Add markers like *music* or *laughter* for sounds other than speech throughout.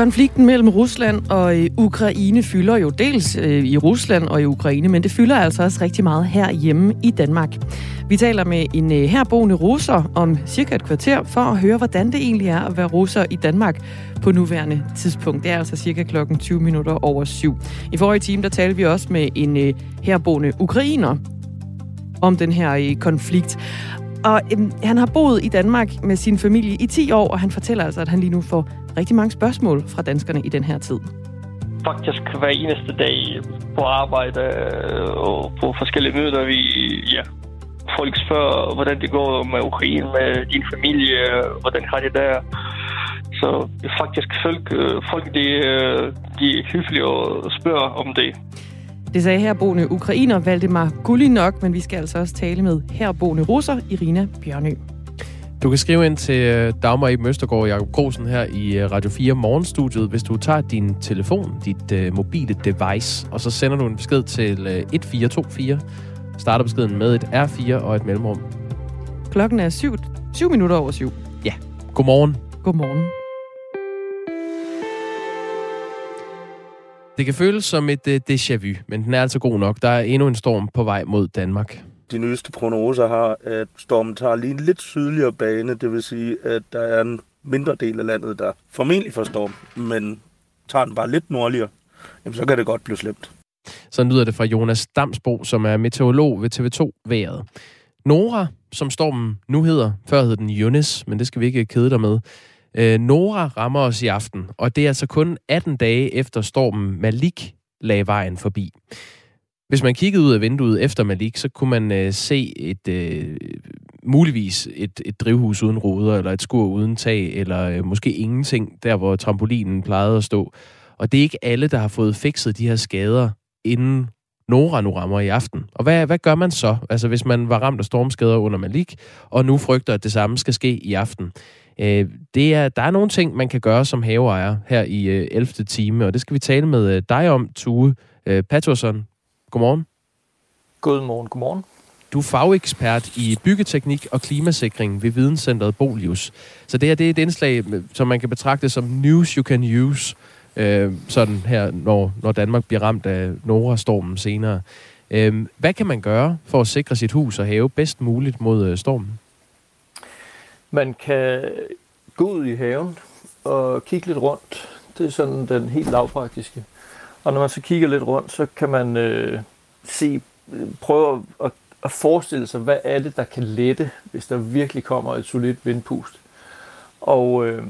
Konflikten mellem Rusland og øh, Ukraine fylder jo dels øh, i Rusland og i Ukraine, men det fylder altså også rigtig meget herhjemme i Danmark. Vi taler med en øh, herboende russer om cirka et kvarter for at høre, hvordan det egentlig er at være russer i Danmark på nuværende tidspunkt. Det er altså cirka klokken 20 minutter over syv. I forrige time, der talte vi også med en herboende ukrainer om den her konflikt. Og øhm, han har boet i Danmark med sin familie i 10 år, og han fortæller altså, at han lige nu får rigtig mange spørgsmål fra danskerne i den her tid. Faktisk hver eneste dag på arbejde øh, og på forskellige møder, vi, ja, folk spørger, hvordan det går med Ukraine, med din familie, hvordan har det der. Så faktisk folk, øh, folk de, øh, de er hyggelige og spørger om det. Det sagde herboende ukrainer Valdemar Gullinok, men vi skal altså også tale med herboende russer Irina Bjørnø. Du kan skrive ind til øh, Dagmar i Møstergaard og Jacob Grosen her i øh, Radio 4 Morgenstudiet, hvis du tager din telefon, dit uh, mobile device, og så sender du en besked til uh, 1424. Starter beskeden med et R4 og et mellemrum. Klokken er 7, 7 minutter over 7. Ja. Godmorgen. Godmorgen. Det kan føles som et uh, déjà vu, men den er altså god nok. Der er endnu en storm på vej mod Danmark de nyeste prognoser har, at stormen tager lige en lidt sydligere bane, det vil sige, at der er en mindre del af landet, der formentlig får storm, men tager den bare lidt nordligere, jamen så kan det godt blive slemt. Så lyder det fra Jonas Damsbo, som er meteorolog ved TV2 Været. Nora, som stormen nu hedder, før hed den Jonas, men det skal vi ikke kede dig med. Øh, Nora rammer os i aften, og det er altså kun 18 dage efter stormen Malik lagde vejen forbi. Hvis man kiggede ud af vinduet efter Malik, så kunne man øh, se et øh, muligvis et, et drivhus uden ruder, eller et skur uden tag, eller øh, måske ingenting, der hvor trampolinen plejede at stå. Og det er ikke alle, der har fået fikset de her skader, inden Nora nu rammer i aften. Og hvad, hvad gør man så, altså hvis man var ramt af stormskader under Malik, og nu frygter, at det samme skal ske i aften? Øh, det er, der er nogle ting, man kan gøre som haveejer her i øh, 11. time, og det skal vi tale med øh, dig om, Tue øh, Patterson. Godmorgen. Godmorgen, godmorgen. Du er fagekspert i byggeteknik og klimasikring ved Videnscenteret Bolius. Så det her det er et indslag, som man kan betragte som news you can use, øh, sådan her, når, når Danmark bliver ramt af Nora-stormen senere. Øh, hvad kan man gøre for at sikre sit hus og have bedst muligt mod øh, stormen? Man kan gå ud i haven og kigge lidt rundt. Det er sådan den helt lavpraktiske. Og når man så kigger lidt rundt, så kan man øh, se, prøve at, at forestille sig, hvad er det, der kan lette, hvis der virkelig kommer et solidt vindpust. Og øh,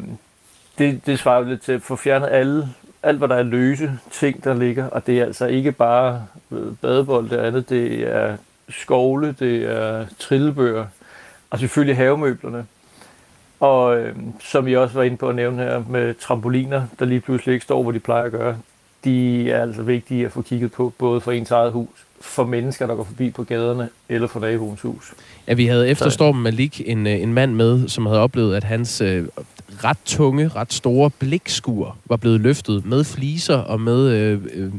det, det svarer lidt til at få fjernet alle, alt, hvad der er løse ting, der ligger. Og det er altså ikke bare øh, badebold, det andet. Det er skovle, det er trillebøger, og selvfølgelig havemøblerne. Og øh, som vi også var inde på at nævne her med trampoliner, der lige pludselig ikke står, hvor de plejer at gøre de er altså vigtige at få kigget på, både for ens eget hus, for mennesker, der går forbi på gaderne, eller for naboens hus. Ja, vi havde efter stormen Malik en, øh, en mand med, som havde oplevet, at hans øh, ret tunge, ret store blikskur var blevet løftet med fliser og med øh, øh,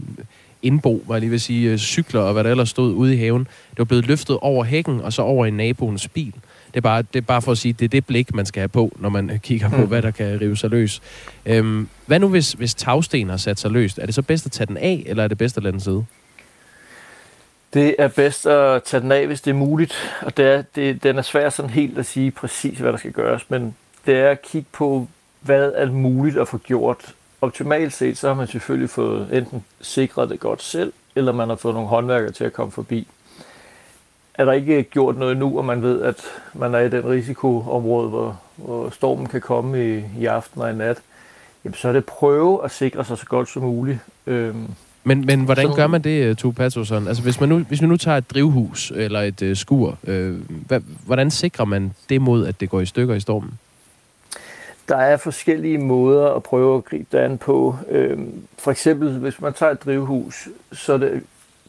indbo, var jeg lige vil sige, øh, cykler og hvad der ellers stod ude i haven. Det var blevet løftet over hækken og så over i naboens bil. Det er, bare, det er bare for at sige, det er det blik, man skal have på, når man kigger på, mm. hvad der kan rive sig løs. Øhm, hvad nu, hvis, hvis tagsten har sat sig løst? Er det så bedst at tage den af, eller er det bedst at lade den sidde? Det er bedst at tage den af, hvis det er muligt. Og det er, det, den er svær sådan helt at sige præcis, hvad der skal gøres. Men det er at kigge på, hvad er muligt at få gjort. Optimalt set, så har man selvfølgelig fået enten sikret det godt selv, eller man har fået nogle håndværkere til at komme forbi er der ikke gjort noget nu, og man ved, at man er i den risikoområde, hvor, hvor stormen kan komme i, i aften og i nat, jamen, så er det prøve at sikre sig så godt som muligt. Øhm, men, men hvordan så, gør man det, øh, Tue Patterson? Altså hvis man nu, hvis man nu tager et drivhus eller et uh, skur, øh, hvad, hvordan sikrer man det mod, at det går i stykker i stormen? Der er forskellige måder at prøve at gribe det an på. Øhm, for eksempel, hvis man tager et drivhus, så er det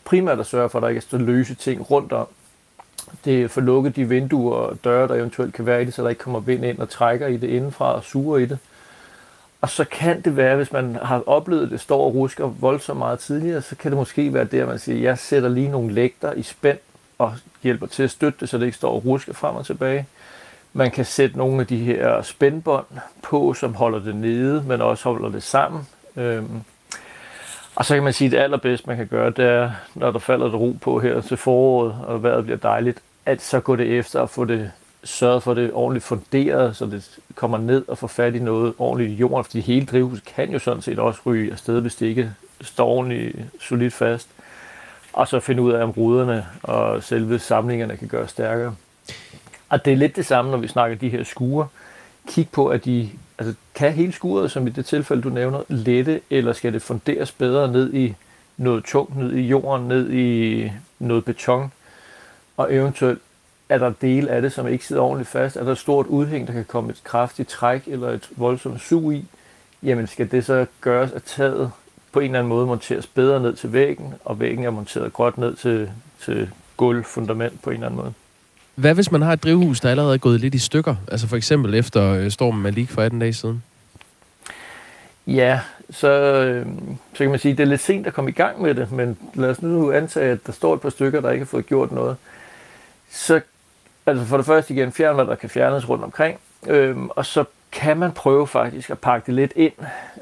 primært at sørge for, at der ikke er løse ting rundt om det får lukket de vinduer og døre, der eventuelt kan være i det, så der ikke kommer vind ind og trækker i det indenfra og suger i det. Og så kan det være, hvis man har oplevet, at det står og rusker voldsomt meget tidligere, så kan det måske være det, at man siger, at jeg sætter lige nogle lægter i spænd og hjælper til at støtte det, så det ikke står og rusker frem og tilbage. Man kan sætte nogle af de her spændbånd på, som holder det nede, men også holder det sammen. Øhm, og så kan man sige, at det allerbedste, man kan gøre, det er, når der falder det ro på her til foråret, og vejret bliver dejligt, at så gå det efter at få det sørget for at det ordentligt funderet, så det kommer ned og får fat i noget ordentligt i jorden, fordi hele drivhuset kan jo sådan set også ryge afsted, hvis det ikke står ordentligt solidt fast. Og så finde ud af, om ruderne og selve samlingerne kan gøre stærkere. Og det er lidt det samme, når vi snakker de her skure. Kig på, at de altså, kan hele skuret, som i det tilfælde, du nævner, lette, eller skal det funderes bedre ned i noget tungt, ned i jorden, ned i noget beton, og eventuelt er der dele af det, som ikke sidder ordentligt fast, er der et stort udhæng, der kan komme et kraftigt træk eller et voldsomt sug i, jamen skal det så gøres at taget på en eller anden måde monteres bedre ned til væggen, og væggen er monteret godt ned til, til gulv, fundament på en eller anden måde. Hvad hvis man har et drivhus, der allerede er gået lidt i stykker? Altså for eksempel efter øh, stormen Malik for 18 dage siden? Ja, så, øh, så kan man sige, at det er lidt sent at komme i gang med det, men lad os nu antage, at der står et par stykker, der ikke har fået gjort noget. Så altså for det første igen, fjern hvad der kan fjernes rundt omkring, øh, og så kan man prøve faktisk at pakke det lidt ind.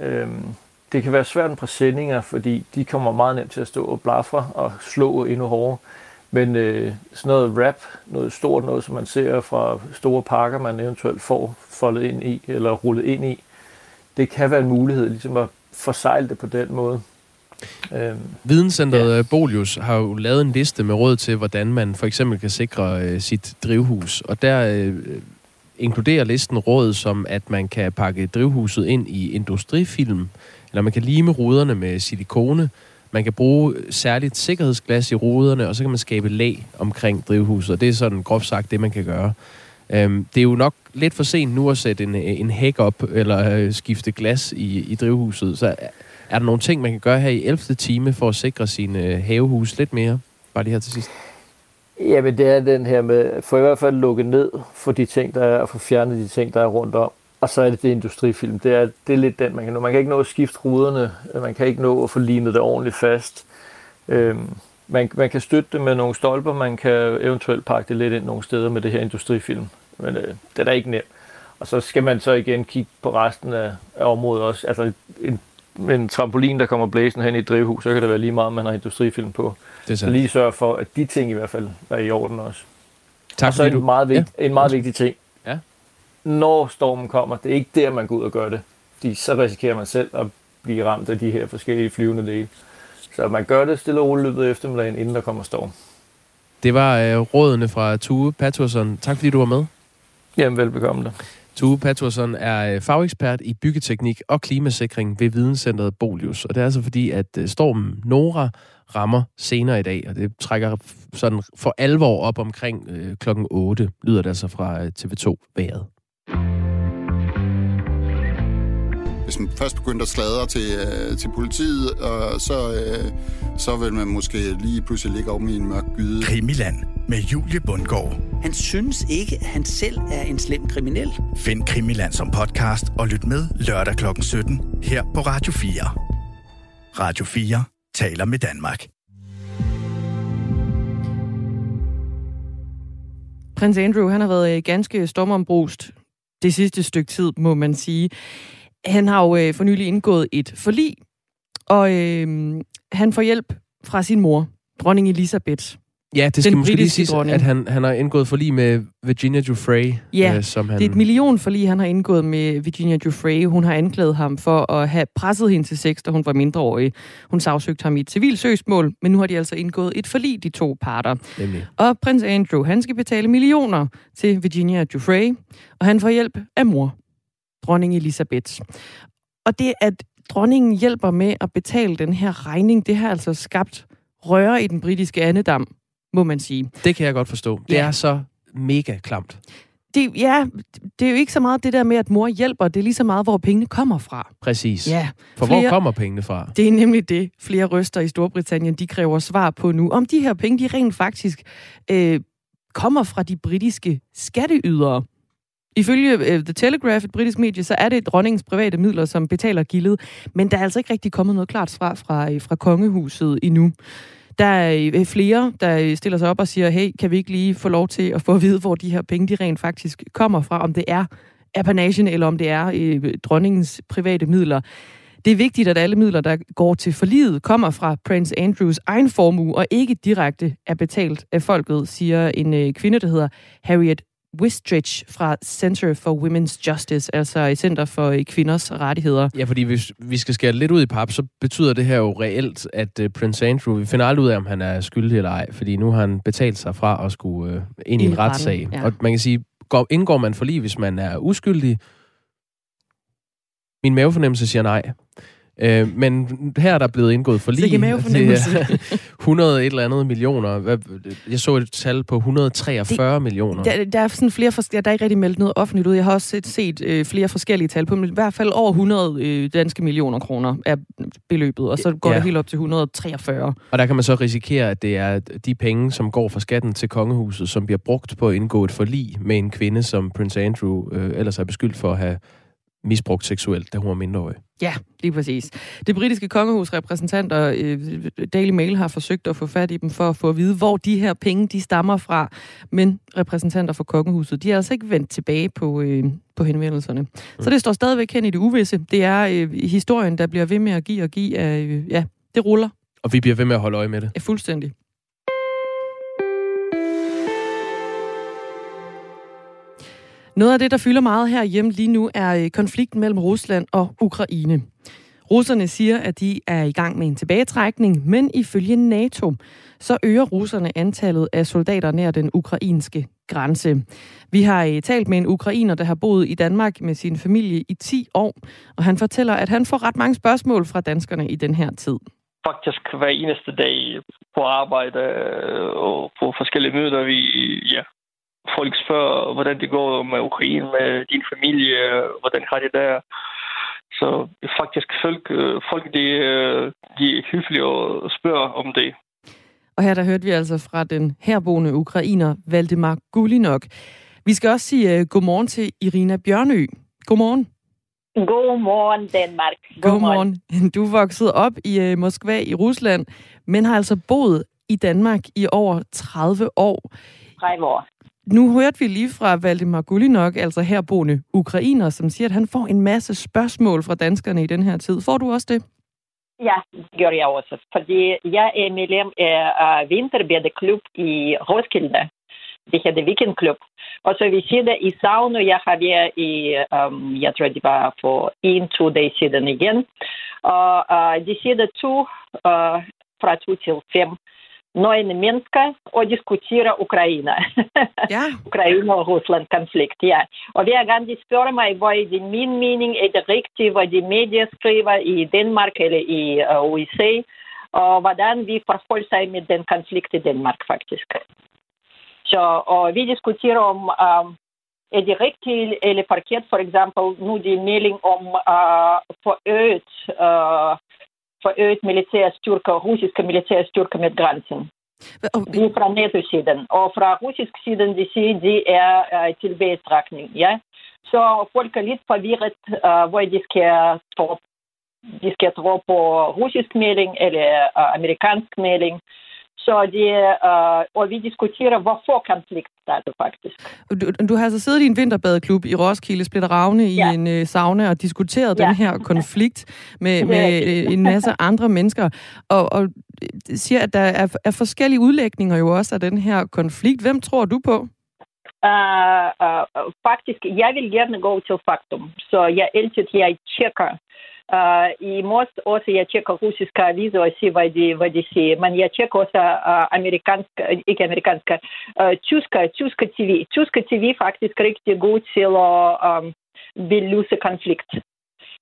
Øh, det kan være svært med præsendinger, fordi de kommer meget nemt til at stå og blafre og slå endnu hårdere. Men øh, sådan noget wrap, noget stort noget, som man ser fra store pakker, man eventuelt får foldet ind i eller rullet ind i, det kan være en mulighed ligesom at forsejle det på den måde. Øhm, Videnscenteret ja. Bolius har jo lavet en liste med råd til, hvordan man for eksempel kan sikre øh, sit drivhus. Og der øh, inkluderer listen råd som, at man kan pakke drivhuset ind i industrifilm, eller man kan lime ruderne med silikone, man kan bruge særligt sikkerhedsglas i ruderne, og så kan man skabe lag omkring drivhuset. Og det er sådan groft sagt det, man kan gøre. Øhm, det er jo nok lidt for sent nu at sætte en, øh, en hæk op, eller øh, skifte glas i, i drivhuset. Så øh, er der nogle ting, man kan gøre her i 11. time for at sikre sin øh, havehus lidt mere? Bare lige her til sidst. Jamen, det er den her med, for i hvert fald lukke ned for de ting, der er, og få fjernet de ting, der er rundt om. Og så er det det industrifilm. Det er, det er lidt den, man kan nå. Man kan ikke nå at skifte ruderne. Man kan ikke nå at få limet det ordentligt fast. Øhm, man, man kan støtte det med nogle stolper. Man kan eventuelt pakke det lidt ind nogle steder med det her industrifilm. Men øh, det er da ikke nemt. Og så skal man så igen kigge på resten af, af området også. Altså en en trampolin, der kommer blæsen hen i et drivhus, så kan det være lige meget, om man har industrifilm på. Det er så lige sørge for, at de ting i hvert fald er i orden også. Tak, og så en, du... meget vigt, ja. en meget vigtig ting. Når stormen kommer, det er ikke der, man går ud og gør det. Fordi så risikerer man selv at blive ramt af de her forskellige flyvende dele. Så man gør det stille og roligt løbet af eftermiddagen, inden der kommer storm. Det var øh, rådene fra Tue Patterson. Tak fordi du var med. Jamen, velbekomme. Tue Patterson er øh, fagekspert i byggeteknik og klimasikring ved Videnscenteret Bolius. Og det er altså fordi, at øh, stormen Nora rammer senere i dag, og det trækker sådan for alvor op omkring øh, klokken 8, lyder det altså fra øh, TV2 Været. Hvis man først begyndte at sladre til, øh, til politiet, og så, øh, så vil man måske lige pludselig ligge om i en mørk gyde. Krimiland med Julie Bundgaard. Han synes ikke, at han selv er en slem kriminel. Find Krimiland som podcast og lyt med lørdag kl. 17 her på Radio 4. Radio 4 taler med Danmark. Prins Andrew, han har været ganske stormombrust det sidste stykke tid, må man sige. Han har jo øh, for nylig indgået et forlig, og øh, han får hjælp fra sin mor, dronning Elisabeth. Ja, det skal måske lige sige, at han, han har indgået forlig med Virginia Giuffre. Ja, øh, som han... det er et million forlig, han har indgået med Virginia Giuffre. Hun har anklaget ham for at have presset hende til sex, da hun var mindreårig. Hun sagsøgte ham i et civilt søgsmål, men nu har de altså indgået et forlig, de to parter. Nemlig. Og prins Andrew, han skal betale millioner til Virginia Giuffre, og han får hjælp af mor, dronning Elisabeth. Og det, at dronningen hjælper med at betale den her regning, det har altså skabt røre i den britiske andedam må man sige. Det kan jeg godt forstå. Det ja. er så mega klamt. Det, ja, det er jo ikke så meget det der med, at mor hjælper. Det er lige så meget, hvor pengene kommer fra. Præcis. Ja. For Flere, hvor kommer pengene fra? Det er nemlig det, flere røster i Storbritannien, de kræver svar på nu. Om de her penge, de rent faktisk øh, kommer fra de britiske skatteydere. Ifølge uh, The Telegraph, et britisk medie, så er det dronningens private midler, som betaler gildet. Men der er altså ikke rigtig kommet noget klart svar fra, øh, fra kongehuset endnu. Der er øh, flere, der stiller sig op og siger, hey, kan vi ikke lige få lov til at få at vide, hvor de her penge de rent faktisk kommer fra, om det er apanagen, eller om det er øh, dronningens private midler. Det er vigtigt, at alle midler, der går til forliget, kommer fra Prince Andrews egen formue, og ikke direkte er betalt af folket, siger en øh, kvinde, der hedder Harriet Wistridge fra Center for Women's Justice, altså et center for øh, kvinders rettigheder. Ja, fordi hvis vi skal skære lidt ud i pap, så betyder det her jo reelt, at uh, Prince Andrew, vi finder aldrig ud af, om han er skyldig eller ej, fordi nu har han betalt sig fra at skulle uh, ind i, en retssag. Ja. Og man kan sige, går, indgår man for lige, hvis man er uskyldig? Min mavefornemmelse siger nej. Øh, men her er der blevet indgået for lige. Det er *laughs* 100 et eller andet millioner. Jeg så et tal på 143 det, millioner. Der, der er sådan flere forskellige, der er ikke rigtig meldt noget offentligt ud. Jeg har også set, set øh, flere forskellige tal på, men i hvert fald over 100 øh, danske millioner kroner er beløbet, og så går ja. det helt op til 143. Og der kan man så risikere, at det er de penge, som går fra skatten til kongehuset, som bliver brugt på at indgå et forlig med en kvinde, som Prince Andrew øh, ellers er beskyldt for at have misbrugt seksuelt, da hun var mindreårig. Ja, lige præcis. Det britiske kongehus repræsentanter, øh, Daily Mail, har forsøgt at få fat i dem for at få at vide, hvor de her penge de stammer fra. Men repræsentanter for kongehuset, de er altså ikke vendt tilbage på, øh, på henvendelserne. Mm. Så det står stadigvæk hen i det uvisse. Det er øh, historien, der bliver ved med at give og give. Øh, ja, det ruller. Og vi bliver ved med at holde øje med det. Ja, fuldstændig. Noget af det, der fylder meget her hjemme lige nu, er øh, konflikten mellem Rusland og Ukraine. Russerne siger, at de er i gang med en tilbagetrækning, men ifølge NATO, så øger russerne antallet af soldater nær den ukrainske grænse. Vi har øh, talt med en ukrainer, der har boet i Danmark med sin familie i 10 år, og han fortæller, at han får ret mange spørgsmål fra danskerne i den her tid faktisk hver eneste dag på arbejde øh, og på forskellige møder, vi ja, folk spørger, hvordan det går med Ukraine, med din familie, hvordan har det der. Så faktisk folk, folk de, de er hyggelige og spørger om det. Og her der hørte vi altså fra den herboende ukrainer Valdemar Gulinok. Vi skal også sige uh, godmorgen til Irina Bjørnø. Godmorgen. Godmorgen, Danmark. Godmorgen. godmorgen. Du er vokset op i uh, Moskva i Rusland, men har altså boet i Danmark i over 30 år. 30 år. Nu hørte vi lige fra Valdemar Gulinok, altså herboende ukrainer, som siger, at han får en masse spørgsmål fra danskerne i den her tid. Får du også det? Ja, det gør jeg også. Fordi jeg er medlem af Vinterbædeklub i Roskilde. Det hedder Weekendklub. Og så vi sidder i sauna. Jeg har været i, um, jeg tror det var for en, to dage siden igen. Og uh, de sidder to uh, fra to til fem nøgne mennesker og diskutere Ukraine. Ja. Ukraine og Rusland konflikt, ja. Og hver gang de spørger mig, hvor er det min mening, er det rigtigt, hvad de medier skriver i Danmark eller i uh, USA, og hvordan vi forholder sig med den konflikt i Danmark faktisk. Så og vi diskuterer om, um, er det rigtigt eller forkert, for eksempel nu de melding om uh, forøget uh, forøget militære styrker, russiske militære styrker med grænsen. Det er fra NATO-siden. Og fra russisk side, de siger, de er uh, tilbagetrækning. Ja? Så folk er lidt forvirret, uh, hvor de skal stå. De skal tro på russisk melding eller uh, amerikansk melding. Så det, uh, og vi diskuterer, hvorfor konflikt starter faktisk. Du, du har altså siddet i en vinterbadeklub i Roskilde, Splitter Ravne, ja. i en uh, sauna og diskuteret ja. den her konflikt med, med uh, en masse *laughs* andre mennesker. Og, og siger, at der er, er forskellige udlægninger jo også af den her konflikt. Hvem tror du på? Uh, uh, faktisk, jeg vil gerne gå til faktum. Så jeg altid jeg tjekker и мост også jeg tjekker russiske aviser og siger, hvad de, hvad de siger. Men jeg tjekker også amerikanske, ikke amerikanske, tyske, tyske TV. Tyske TV faktisk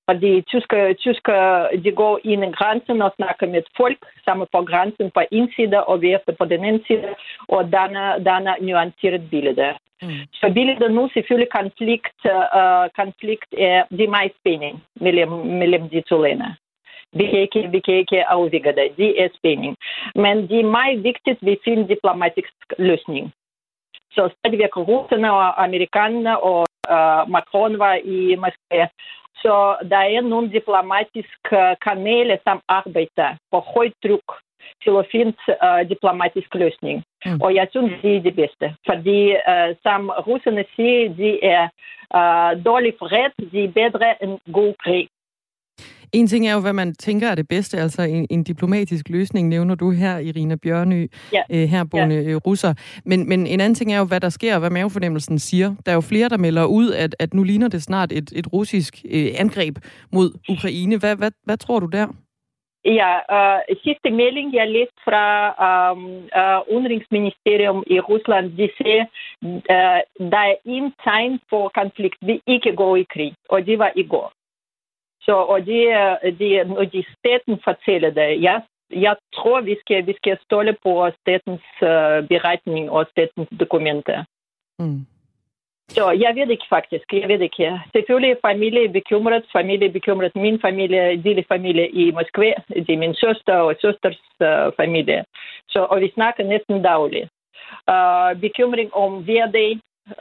Fordi tyske, tyske, de går ind i grænsen og snakker med folk, sammen på grænsen på en side og vi på den anden side, og danner, danner nuanceret billede. Mm. Så billedet nu selvfølgelig konflikt, uh, konflikt er det meget spænding mellem, mellem de to lande. Vi kan ikke, vi kan ikke afvige det. Det er spænding. Men det er meget vigtigt, at vi finder diplomatisk løsning. Så stadigvæk russerne og amerikanerne og uh, Macron var i Moskva. Så der er nogle diplomatiske kanaler, som arbejder på højt tryk til at finde uh, diplomatisk løsning. Mm. Og jeg synes, det er det bedste. Fordi uh, som russerne siger, de er uh, dårlig fred, de er bedre end god krig. En ting er jo, hvad man tænker er det bedste, altså en, en diplomatisk løsning, nævner du her, Irina Bjørny, ja. øh, herboende ja. Øh, russer. Men, men en anden ting er jo, hvad der sker, og hvad mavefornemmelsen siger. Der er jo flere, der melder ud, at, at nu ligner det snart et, et russisk øh, angreb mod Ukraine. Hvad, hvad, hvad tror du der? Ja, uh, sidste melding, jeg læste fra um, uh, Udenrigsministerium i Rusland, de siger, uh, der er en tegn for konflikt. Vi ikke går i krig, og det var i går. Så, og det, det, når de staten fortæller det, jeg, jeg tror, vi skal, vi skal stole på statens uh, beretning og statens dokumenter. Mm. Så jeg ved ikke faktisk, jeg ved ikke. Selvfølgelig er familie bekymret, familie bekymret. Min familie, lille familie i Moskva, det er min søster og søsters uh, familie. Så, og vi snakker næsten dagligt. Uh, bekymring om hverdag,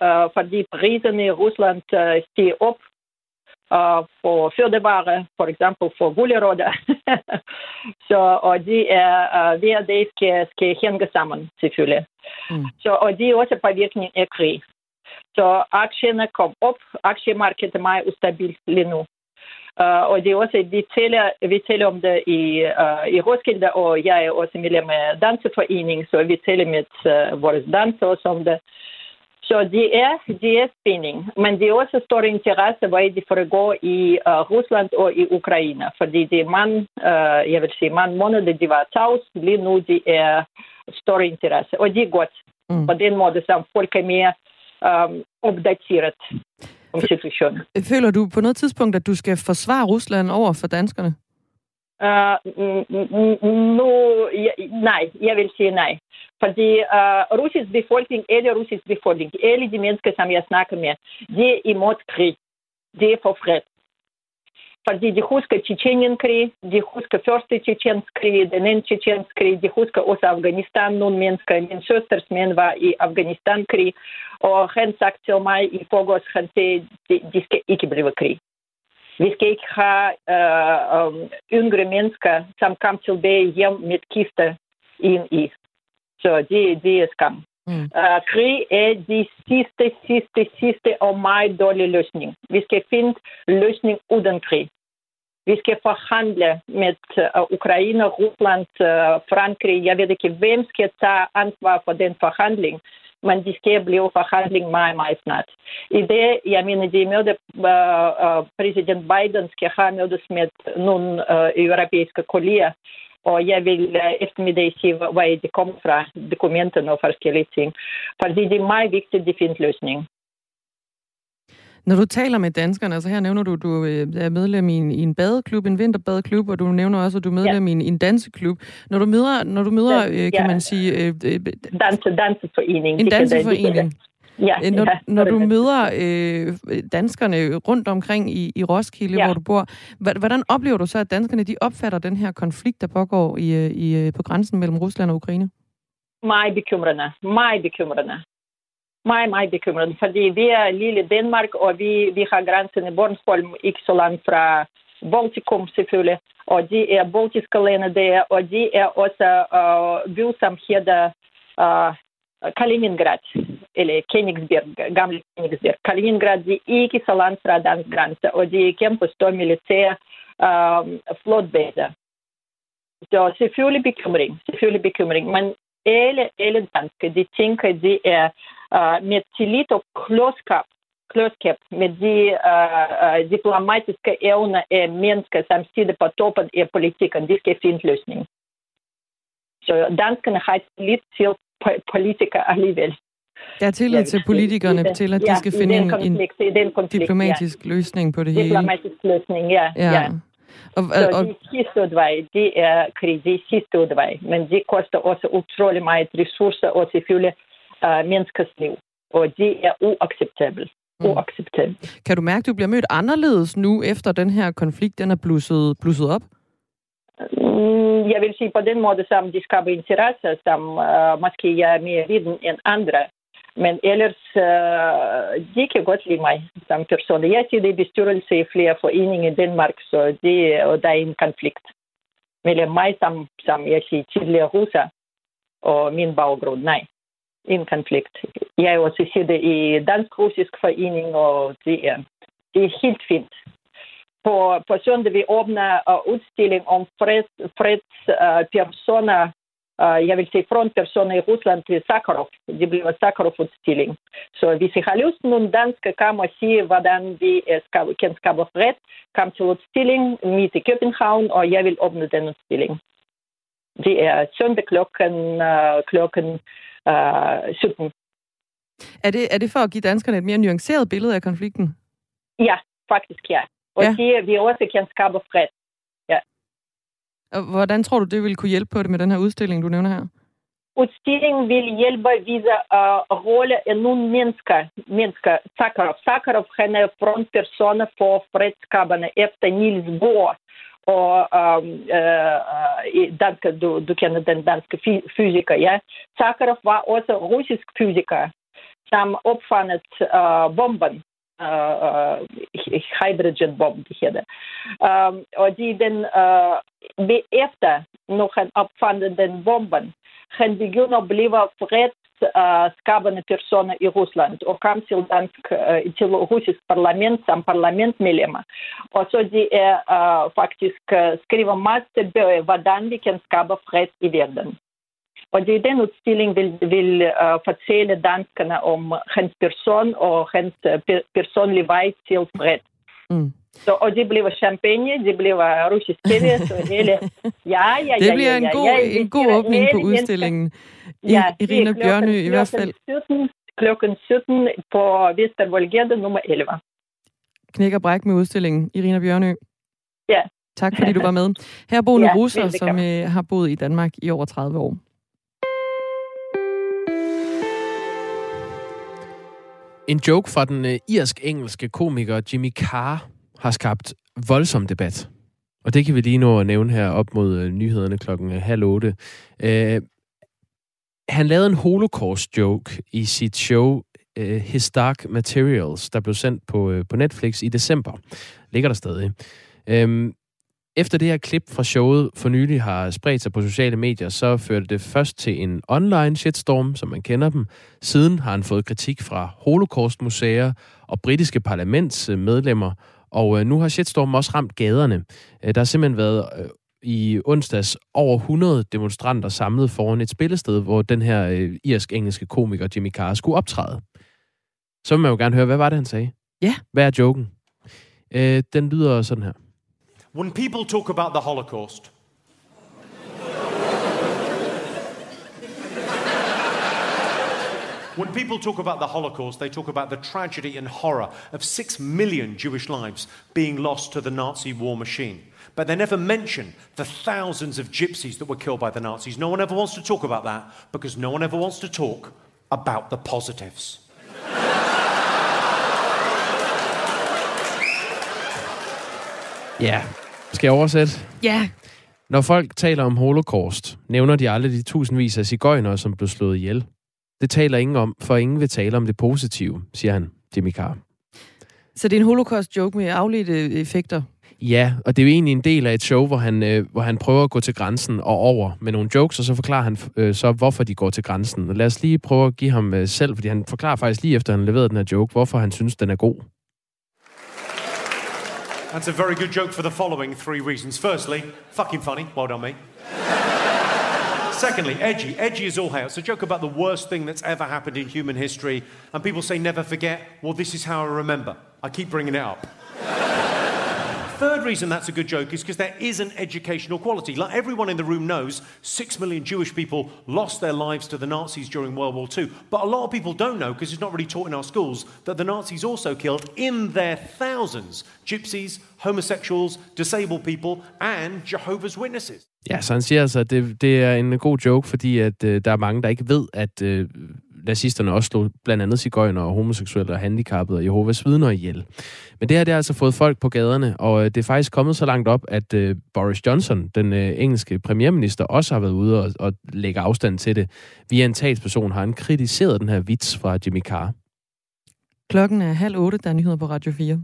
uh, fordi priserne i Rusland uh, stiger op for fødevarer, for eksempel for gulerødder. så, og de er uh, hver dag skal, skal hænge sammen, selvfølgelig. Mm. Så, og det er også påvirkning af krig. Så aktierne kom op, aktiemarkedet er meget ustabilt lige nu. Uh, og det er også, vi taler, vi taler om det i, uh, i Roskilde, og jeg er også medlem af Danseforening, så vi taler med uh, vores dansere om det. Så det er, det er spænding. Men det er også stor interesse, hvad det foregår i uh, Rusland og i Ukraine. Fordi det er man, uh, jeg vil sige, man måneder, de var tavs. Lige nu det er stor interesse. Og det er godt. Mm. På den måde, som folk er mere um, opdateret om situationen. Føler du på noget tidspunkt, at du skal forsvare Rusland over for danskerne? Uh, nu, ja, nej, jeg vil sige nej. Fordi uh, russisk befolkning eller russisk befolkning, alle de mennesker, som jeg snakker med, de er imod krig. De er for fred. Fordi de husker Tjetjenienkrig, de husker første Tjetjenskrig, den anden Tjetjenskrig, de husker også Afghanistan. Nogle mennesker, min søsters mænd var i Afghanistan-krig, og han sagde til mig i forgårs, han sagde, de, de skal ikke blive krig. Vi skal ikke have uh, um, yngre mennesker, som kom tilbage hjem med kister ind i. Så det, det er skam. Mm. Uh, krig er de sidste, sidste, sidste og meget dårlige løsning. Vi skal finde løsning uden krig. Vi skal forhandle med uh, Ukraine, Rusland, uh, Frankrig. Jeg ved ikke, hvem skal tage ansvar for den forhandling E men de skal blive forhandling meget, meget snart. I det, jeg mener, de møder uh, uh, præsident Biden skal have mødes med nogle uh, europæiske kolleger, og jeg vil uh, eftermiddag sige, hvor de kommer fra, dokumenterne og forskellige ting. Fordi det er meget vigtigt, at de finder løsning. Når du taler med danskerne, altså her nævner du, at du øh, er medlem i en, i en badeklub, en vinterbadeklub, og du nævner også, at du er medlem ja. i, en, en danseklub. Når du møder, når du møder ja, øh, kan man sige... Øh, øh, Danse, danseforening. En danseforening. Ja, når, ja, når du møder øh, danskerne rundt omkring i, i Roskilde, ja. hvor du bor, hvordan oplever du så, at danskerne de opfatter den her konflikt, der pågår i, i, på grænsen mellem Rusland og Ukraine? Meget bekymrende. Meget bekymrende meget, meget bekymret, fordi vi er lille Danmark, og vi, vi har grænsen i Bornholm, ikke så langt fra Baltikum selvfølgelig, og de er baltiske lande der, og de er også øh, uh, by, som hedder uh, Kaliningrad, eller Königsberg, gamle Königsberg. Kaliningrad, de er ikke så langt fra dansk grænse, og de er kæmpe stor militære øh, uh, flotbase. Så selvfølgelig bekymring, selvfølgelig bekymring, men alle, alle danske, de tænker, de er og de uh, diplomatiske evner af mennesker, som sidder på toppen af politikken, de skal finde løsning. Så danskerne har tillid til politikere alligevel. Der er tillid til politikerne til, at de skal finde en, konflikt, en konflikt, diplomatisk ja. løsning på det hele. Diplomatisk løsning, ja. ja. ja. Og, og, så de sidste udvej, det er krig, er sidste udvej. Men det koster også utrolig meget ressourcer, og selvfølgelig uh, menneskers liv. Og det er uacceptabelt. Mm. Uacceptabelt. Kan du mærke, at du bliver mødt anderledes nu, efter den her konflikt, den er blusset, blusset op? Mm, jeg vil sige på den måde, som de skaber interesse, som uh, måske jeg er mere viden end andre. Men ellers, uh, de kan godt lide mig som person. Jeg sidder i bestyrelse i flere foreninger i Danmark, så det, og der er en konflikt. mellem mig som, som jeg siger, tidligere russer og min baggrund. Nej, en konflikt. Jeg er også sidder i Dansk-Russisk Forening, og det er, det er helt fint. På, på søndag vi åbner uh, udstilling om freds, fredspersoner, uh, øh, uh, jeg vil sige frontpersoner i Rusland til Sakharov. Det bliver Sakharov-udstilling. Så hvis I har lyst, nogle danske kan og sige, hvordan vi øh, skal, kan skabe fred, kom til udstilling midt i København, og jeg vil åbne den udstilling. Det er søndag klokken, uh, klokken uh, 17. Er det, er det for at give danskerne et mere nuanceret billede af konflikten? Ja, faktisk ja. Og Ja. ja. at vi også kan skabe fred. Og hvordan tror du, det vil kunne hjælpe på det med den her udstilling, du nævner her? Udstillingen vil hjælpe at vise uh, rolle af nogle mennesker. mennesker. Sakharov. Sakharov han er frontpersoner for fredskaberne efter Niels Bohr. Og øh, uh, du, du kender den danske fysiker, ja. Sakharov var også russisk fysiker, som opfandt øh, bomben. Uh, uh, hydrogen bomb, det hedder. Um, og de den, uh, efter, når han opfandt den bomben, han begynder at blive fredsskabende personer i Rusland og kom til, dansk, uh, til russisk parlament som parlamentmedlemmer. Og så de er uh, faktisk uh, skriver masse bøger, hvordan vi kan skabe fred i verden. Og det er den udstilling vil, vil uh, fortælle danskerne om hans person og hans uh, per, personlige vej til fred. Mm. Så, og det bliver champagne, det bliver russisk tv, så hele... *laughs* Ja, ja, Det ja, bliver ja, en ja, god, jeg en god åbning på udstillingen. Ja, I- det Irina klokken- Bjørnø i hvert fald. Klokken 17, klokken 17 på Vestervoldgade nummer 11. Knæk og bræk med udstillingen. Irina Bjørnø. Ja. Tak fordi du var med. Her bor *laughs* ja, Ja, russer, som øh, har boet i Danmark i over 30 år. En joke fra den øh, irsk-engelske komiker Jimmy Carr har skabt voldsom debat. Og det kan vi lige nå at nævne her op mod øh, nyhederne klokken øh, halv otte. Øh, han lavede en holocaust-joke i sit show øh, His Dark Materials, der blev sendt på, øh, på Netflix i december. Ligger der stadig. Øhm, efter det her klip fra showet for nylig har spredt sig på sociale medier, så førte det først til en online shitstorm, som man kender dem. Siden har han fået kritik fra holocaustmuseer og britiske parlamentsmedlemmer, og øh, nu har shitstormen også ramt gaderne. Øh, Der har simpelthen været øh, i onsdags over 100 demonstranter samlet foran et spillested, hvor den her øh, irsk-engelske komiker Jimmy Carr skulle optræde. Så vil man jo gerne høre, hvad var det, han sagde? Ja. Hvad er joken? Øh, den lyder sådan her. When people talk about the Holocaust, when people talk about the Holocaust, they talk about the tragedy and horror of six million Jewish lives being lost to the Nazi war machine. But they never mention the thousands of gypsies that were killed by the Nazis. No one ever wants to talk about that because no one ever wants to talk about the positives. *laughs* Ja, skal jeg oversætte? Ja. Når folk taler om holocaust, nævner de aldrig de tusindvis af cigøjnere, som blev slået ihjel. Det taler ingen om, for ingen vil tale om det positive, siger han, Jimmy Carr. Så det er en holocaust-joke med afledte effekter. Ja, og det er jo egentlig en del af et show, hvor han, øh, hvor han prøver at gå til grænsen og over med nogle jokes, og så forklarer han øh, så, hvorfor de går til grænsen. Og lad os lige prøve at give ham øh, selv, fordi han forklarer faktisk lige efter, han leverede den her joke, hvorfor han synes, den er god. That's a very good joke for the following three reasons. Firstly, fucking funny. Well done, mate. Secondly, edgy. Edgy is all hell. It's a joke about the worst thing that's ever happened in human history. And people say never forget. Well, this is how I remember. I keep bringing it up. *laughs* Third reason that's a good joke is because there is an educational quality. Like everyone in the room knows, six million Jewish people lost their lives to the Nazis during World War II. But a lot of people don't know, because it's not really taught in our schools, that the Nazis also killed in their thousands gypsies, homosexuals, disabled people, and Jehovah's Witnesses. Ja, så han siger altså, at det, det er en god joke, fordi at øh, der er mange, der ikke ved, at øh, nazisterne også slog blandt andet cigøjner og homoseksuelle og handicappede og Jehovas vidner ihjel. Men det her, det har altså fået folk på gaderne, og øh, det er faktisk kommet så langt op, at øh, Boris Johnson, den øh, engelske premierminister, også har været ude og, og lægge afstand til det. Via en talsperson har han kritiseret den her vits fra Jimmy Carr. Klokken er halv otte, der er nyheder på Radio 4.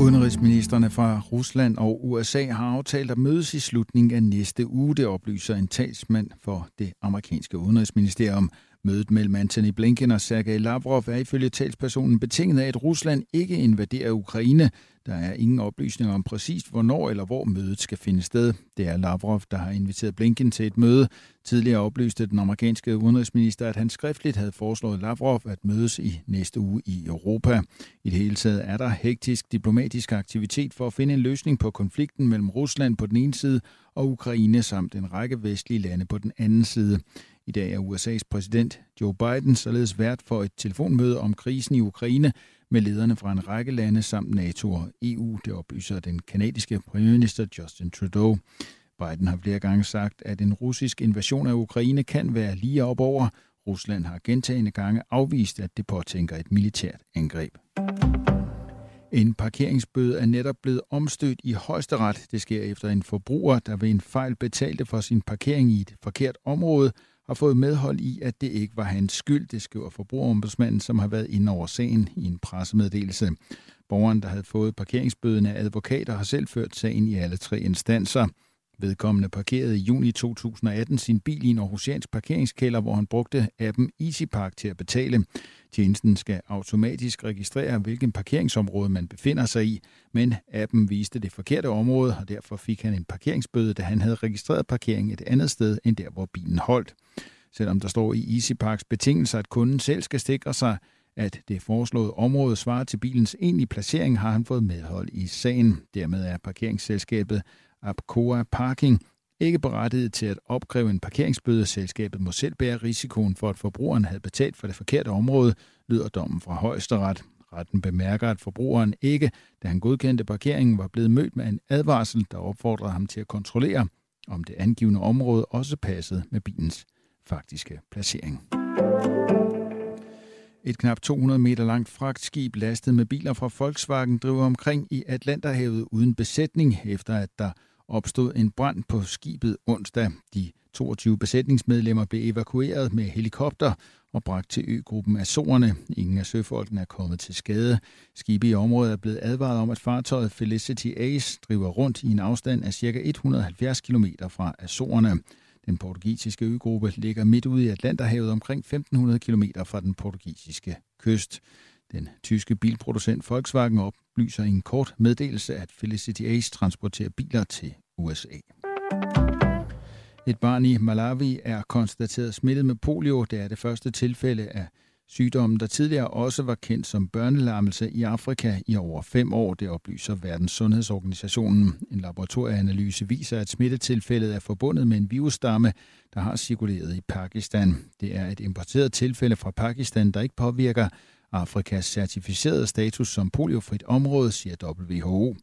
Udenrigsministerne fra Rusland og USA har aftalt at mødes i slutningen af næste uge, det oplyser en talsmand for det amerikanske udenrigsministerium. Mødet mellem Antony Blinken og Sergej Lavrov er ifølge talspersonen betinget af, at Rusland ikke invaderer Ukraine. Der er ingen oplysninger om præcist, hvornår eller hvor mødet skal finde sted. Det er Lavrov, der har inviteret Blinken til et møde. Tidligere oplyste den amerikanske udenrigsminister, at han skriftligt havde foreslået Lavrov at mødes i næste uge i Europa. I det hele taget er der hektisk diplomatisk aktivitet for at finde en løsning på konflikten mellem Rusland på den ene side og Ukraine samt en række vestlige lande på den anden side. I dag er USA's præsident Joe Biden således vært for et telefonmøde om krisen i Ukraine med lederne fra en række lande samt NATO og EU, det oplyser den kanadiske premierminister Justin Trudeau. Biden har flere gange sagt, at en russisk invasion af Ukraine kan være lige op over. Rusland har gentagende gange afvist, at det påtænker et militært angreb. En parkeringsbøde er netop blevet omstødt i højesteret. Det sker efter en forbruger, der ved en fejl betalte for sin parkering i et forkert område, har fået medhold i, at det ikke var hans skyld, det skriver forbrugerombudsmanden, som har været inde over sagen i en pressemeddelelse. Borgeren, der havde fået parkeringsbøden af advokater, har selv ført sagen i alle tre instanser. Vedkommende parkerede i juni 2018 sin bil i en Aarhusiansk parkeringskælder, hvor han brugte appen EasyPark til at betale. Tjenesten skal automatisk registrere, hvilken parkeringsområde man befinder sig i, men appen viste det forkerte område, og derfor fik han en parkeringsbøde, da han havde registreret parkering et andet sted end der, hvor bilen holdt. Selvom der står i EasyParks betingelser, at kunden selv skal sikre sig, at det foreslåede område svarer til bilens egentlige placering, har han fået medhold i sagen. Dermed er parkeringsselskabet Apcoa Parking ikke berettiget til at opkræve en parkeringsbøde. Selskabet må selv bære risikoen for, at forbrugeren havde betalt for det forkerte område, lyder dommen fra højesteret. Retten bemærker, at forbrugeren ikke, da han godkendte parkeringen, var blevet mødt med en advarsel, der opfordrede ham til at kontrollere, om det angivende område også passede med bilens faktiske placering. Et knap 200 meter langt fragtskib lastet med biler fra Volkswagen driver omkring i Atlanterhavet uden besætning, efter at der opstod en brand på skibet onsdag. De 22 besætningsmedlemmer blev evakueret med helikopter og bragt til øgruppen Azorerne. Ingen af søfolkene er kommet til skade. Skibet i området er blevet advaret om, at fartøjet Felicity Ace driver rundt i en afstand af ca. 170 km fra Azorerne. Den portugisiske øgruppe ligger midt ude i Atlanterhavet omkring 1500 km fra den portugisiske kyst. Den tyske bilproducent Volkswagen oplyser i en kort meddelelse, at Felicity Ace transporterer biler til USA. Et barn i Malawi er konstateret smittet med polio. Det er det første tilfælde af Sygdommen, der tidligere også var kendt som børnelammelse i Afrika i over fem år, det oplyser Verdens Sundhedsorganisationen. En laboratorieanalyse viser, at smittetilfældet er forbundet med en virusstamme, der har cirkuleret i Pakistan. Det er et importeret tilfælde fra Pakistan, der ikke påvirker Afrikas certificerede status som poliofrit område, siger WHO.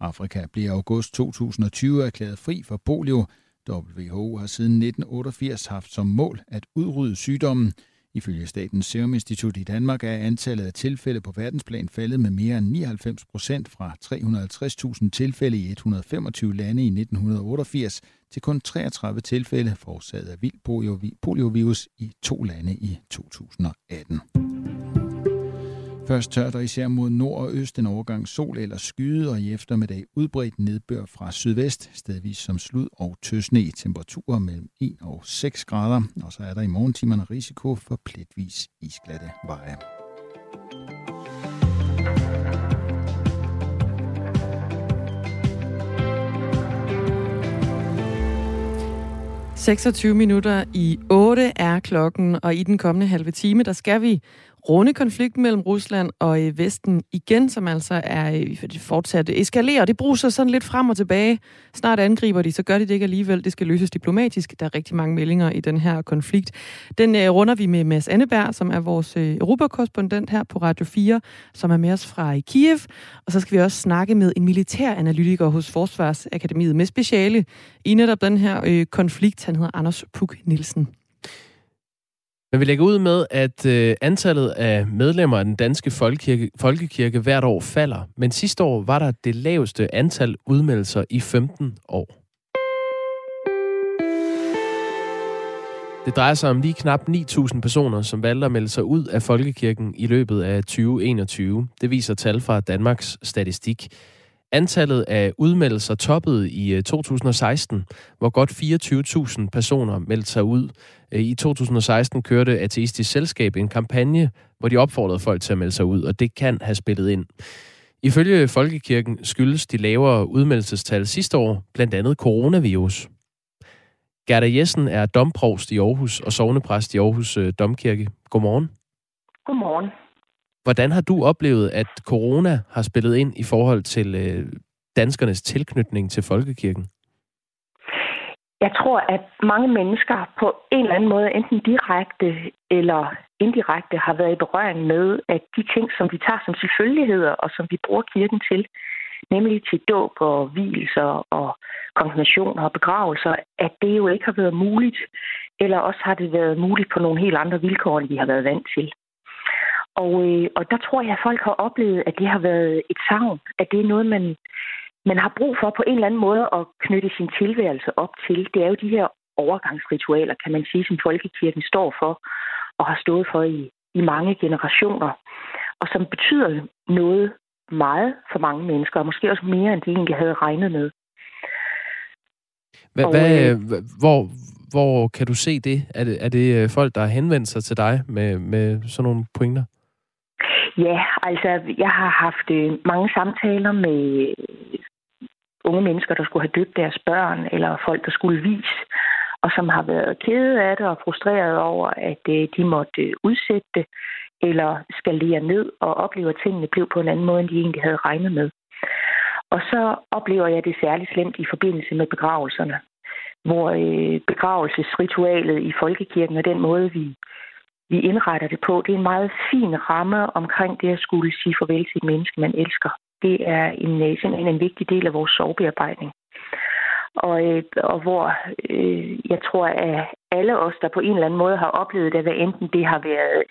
Afrika blev i august 2020 erklæret fri for polio. WHO har siden 1988 haft som mål at udrydde sygdommen, Ifølge Statens Serum Institut i Danmark er antallet af tilfælde på verdensplan faldet med mere end 99 procent fra 350.000 tilfælde i 125 lande i 1988 til kun 33 tilfælde forårsaget af vild poliovirus i to lande i 2018. Først tørt og især mod nord og øst en overgang sol eller skyde, og i eftermiddag udbredt nedbør fra sydvest, stedvis som slud og tøsne. Temperaturer mellem 1 og 6 grader, og så er der i morgentimerne risiko for pletvis isglatte veje. 26 minutter i 8 er klokken, og i den kommende halve time, der skal vi runde konflikten mellem Rusland og øh, Vesten igen, som altså er øh, fortsat eskalerer. Det bruger sig sådan lidt frem og tilbage. Snart angriber de, så gør de det ikke alligevel. Det skal løses diplomatisk. Der er rigtig mange meldinger i den her konflikt. Den øh, runder vi med Mads Anneberg, som er vores øh, europakorrespondent her på Radio 4, som er med os fra øh, Kiev. Og så skal vi også snakke med en militæranalytiker hos Forsvarsakademiet med speciale i netop den her konflikt. Han hedder Anders Puk Nielsen. Men vi lægger ud med, at øh, antallet af medlemmer af den danske folkekirke, folkekirke hvert år falder. Men sidste år var der det laveste antal udmeldelser i 15 år. Det drejer sig om lige knap 9.000 personer, som valgte at melde sig ud af folkekirken i løbet af 2021. Det viser tal fra Danmarks Statistik. Antallet af udmeldelser toppede i øh, 2016, hvor godt 24.000 personer meldte sig ud. Øh, I 2016 kørte Ateistisk Selskab en kampagne, hvor de opfordrede folk til at melde sig ud, og det kan have spillet ind. Ifølge Folkekirken skyldes de lavere udmeldelsestal sidste år blandt andet coronavirus. Gerda Jessen er domprovst i Aarhus og sovnepræst i Aarhus øh, Domkirke. Godmorgen. Godmorgen. Hvordan har du oplevet, at corona har spillet ind i forhold til øh, danskernes tilknytning til folkekirken? Jeg tror, at mange mennesker på en eller anden måde, enten direkte eller indirekte, har været i berøring med, at de ting, som vi tager som selvfølgeligheder, og som vi bruger kirken til, nemlig til dåb og hvilelser og konfirmationer og begravelser, at det jo ikke har været muligt, eller også har det været muligt på nogle helt andre vilkår, end vi har været vant til. Og, øh, og der tror jeg, at folk har oplevet, at det har været et savn, at det er noget, man, man har brug for på en eller anden måde at knytte sin tilværelse op til. Det er jo de her overgangsritualer, kan man sige, som folkekirken står for og har stået for i, i mange generationer, og som betyder noget meget for mange mennesker, og måske også mere, end de egentlig havde regnet med. Hvad, og, hvad, øh, hvor, hvor kan du se det? Er, det? er det øh, folk, der har henvendt sig til dig med, med sådan nogle pointer? Ja, altså jeg har haft øh, mange samtaler med øh, unge mennesker, der skulle have døbt deres børn, eller folk, der skulle vise, og som har været kede af det og frustreret over, at øh, de måtte udsætte det, eller skalere ned og opleve, at tingene blev på en anden måde, end de egentlig havde regnet med. Og så oplever jeg det særligt slemt i forbindelse med begravelserne, hvor begravelsesritualet i folkekirken og den måde, vi, vi indretter det på, det er en meget fin ramme omkring det at skulle sige farvel til et menneske, man elsker. Det er en, øh, simpelthen en vigtig del af vores sorgbearbejdning. Og, øh, og hvor øh, jeg tror, at alle os, der på en eller anden måde har oplevet det, hvad enten det har været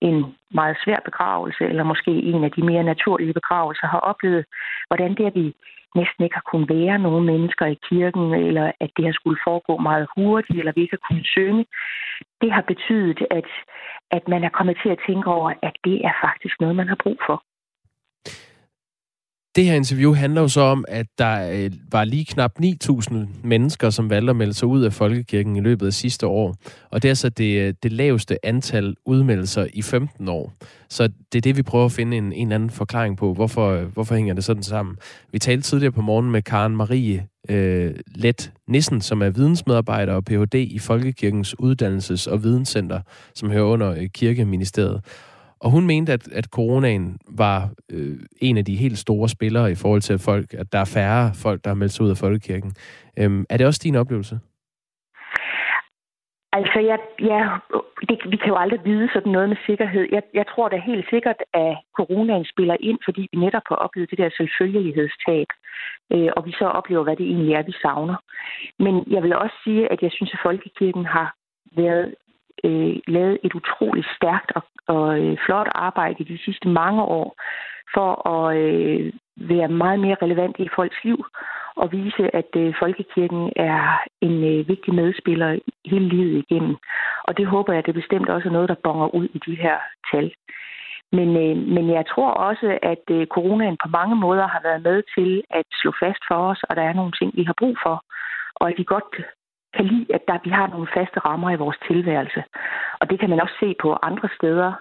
en meget svær begravelse, eller måske en af de mere naturlige begravelser, har oplevet, hvordan det, at vi næsten ikke har kunnet være nogen mennesker i kirken, eller at det har skulle foregå meget hurtigt, eller vi ikke har kunnet synge, det har betydet, at, at man er kommet til at tænke over, at det er faktisk noget, man har brug for. Det her interview handler jo så om, at der øh, var lige knap 9.000 mennesker, som valgte at melde sig ud af Folkekirken i løbet af sidste år. Og det er så det, øh, det laveste antal udmeldelser i 15 år. Så det er det, vi prøver at finde en, en anden forklaring på. Hvorfor, øh, hvorfor hænger det sådan sammen? Vi talte tidligere på morgen med Karen Marie øh, Let Nissen, som er vidensmedarbejder og Ph.D. i Folkekirkens Uddannelses- og Videnscenter, som hører under øh, Kirkeministeriet. Og hun mente, at, at coronaen var øh, en af de helt store spillere i forhold til at folk, at der er færre folk, der har meldt sig ud af folkekirken. Øhm, er det også din oplevelse? Altså, ja, ja det, vi kan jo aldrig vide sådan noget med sikkerhed. Jeg, jeg tror da helt sikkert, at coronaen spiller ind, fordi vi netop har oplevet det der selvfølgelighedstab, øh, og vi så oplever, hvad det egentlig er, vi savner. Men jeg vil også sige, at jeg synes, at Folkekirken har været øh, lavet et utroligt stærkt og, og øh, flot arbejde de sidste mange år for at øh, være meget mere relevant i folks liv og vise, at øh, folkekirken er en øh, vigtig medspiller hele livet igennem. Og det håber jeg, det bestemt også er noget, der bonger ud i de her tal. Men, øh, men jeg tror også, at øh, coronaen på mange måder har været med til at slå fast for os, og der er nogle ting, vi har brug for, og at vi godt kan lide, at der, vi har nogle faste rammer i vores tilværelse. Og det kan man også se på andre steder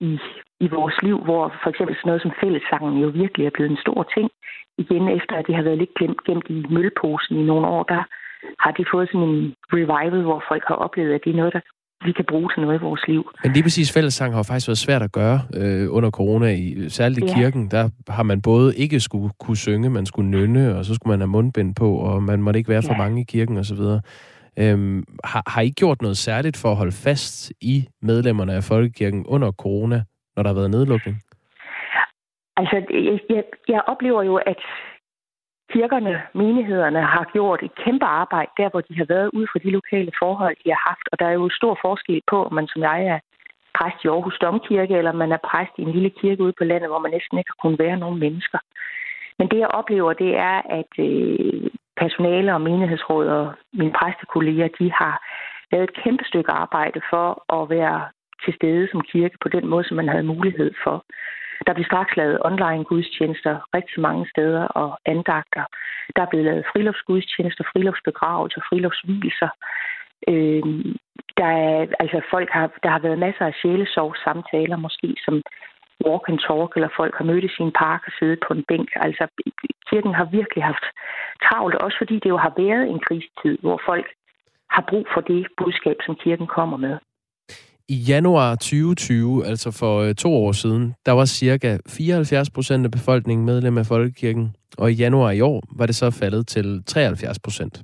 i, i vores liv, hvor for eksempel sådan noget som fællessangen jo virkelig er blevet en stor ting. Igen efter, at det har været lidt glemt, gemt i mølposen i nogle år, der har de fået sådan en revival, hvor folk har oplevet, at det er noget, der vi kan bruge til noget i vores liv. Men lige præcis fællessang har faktisk været svært at gøre øh, under corona, i, særligt i ja. kirken. Der har man både ikke skulle kunne synge, man skulle nynne, og så skulle man have mundbind på, og man måtte ikke være for ja. mange i kirken osv. Øhm, har, har I gjort noget særligt for at holde fast i medlemmerne af Folkekirken under corona, når der har været nedlukning? Altså, jeg, jeg, jeg oplever jo, at kirkerne, menighederne har gjort et kæmpe arbejde der, hvor de har været ud fra de lokale forhold, de har haft. Og der er jo stor forskel på, om man som jeg er præst i Aarhus Domkirke, eller man er præst i en lille kirke ude på landet, hvor man næsten ikke har kunnet være nogen mennesker. Men det, jeg oplever, det er, at øh, personale og menighedsråd og mine præstekolleger, de har lavet et kæmpe stykke arbejde for at være til stede som kirke på den måde, som man havde mulighed for. Der blev straks lavet online gudstjenester rigtig mange steder og andagter. Der blev lavet friluftsgudstjenester, friluftsbegravelser, friluftsvielser. Øh, der, er, altså folk har, der har været masser af sjælesov samtaler, måske som walk and talk, eller folk har mødt i sin park og siddet på en bænk. Altså, kirken har virkelig haft travlt, også fordi det jo har været en krisetid, hvor folk har brug for det budskab, som kirken kommer med. I januar 2020, altså for øh, to år siden, der var cirka 74 procent af befolkningen medlem af Folkekirken, og i januar i år var det så faldet til 73 procent.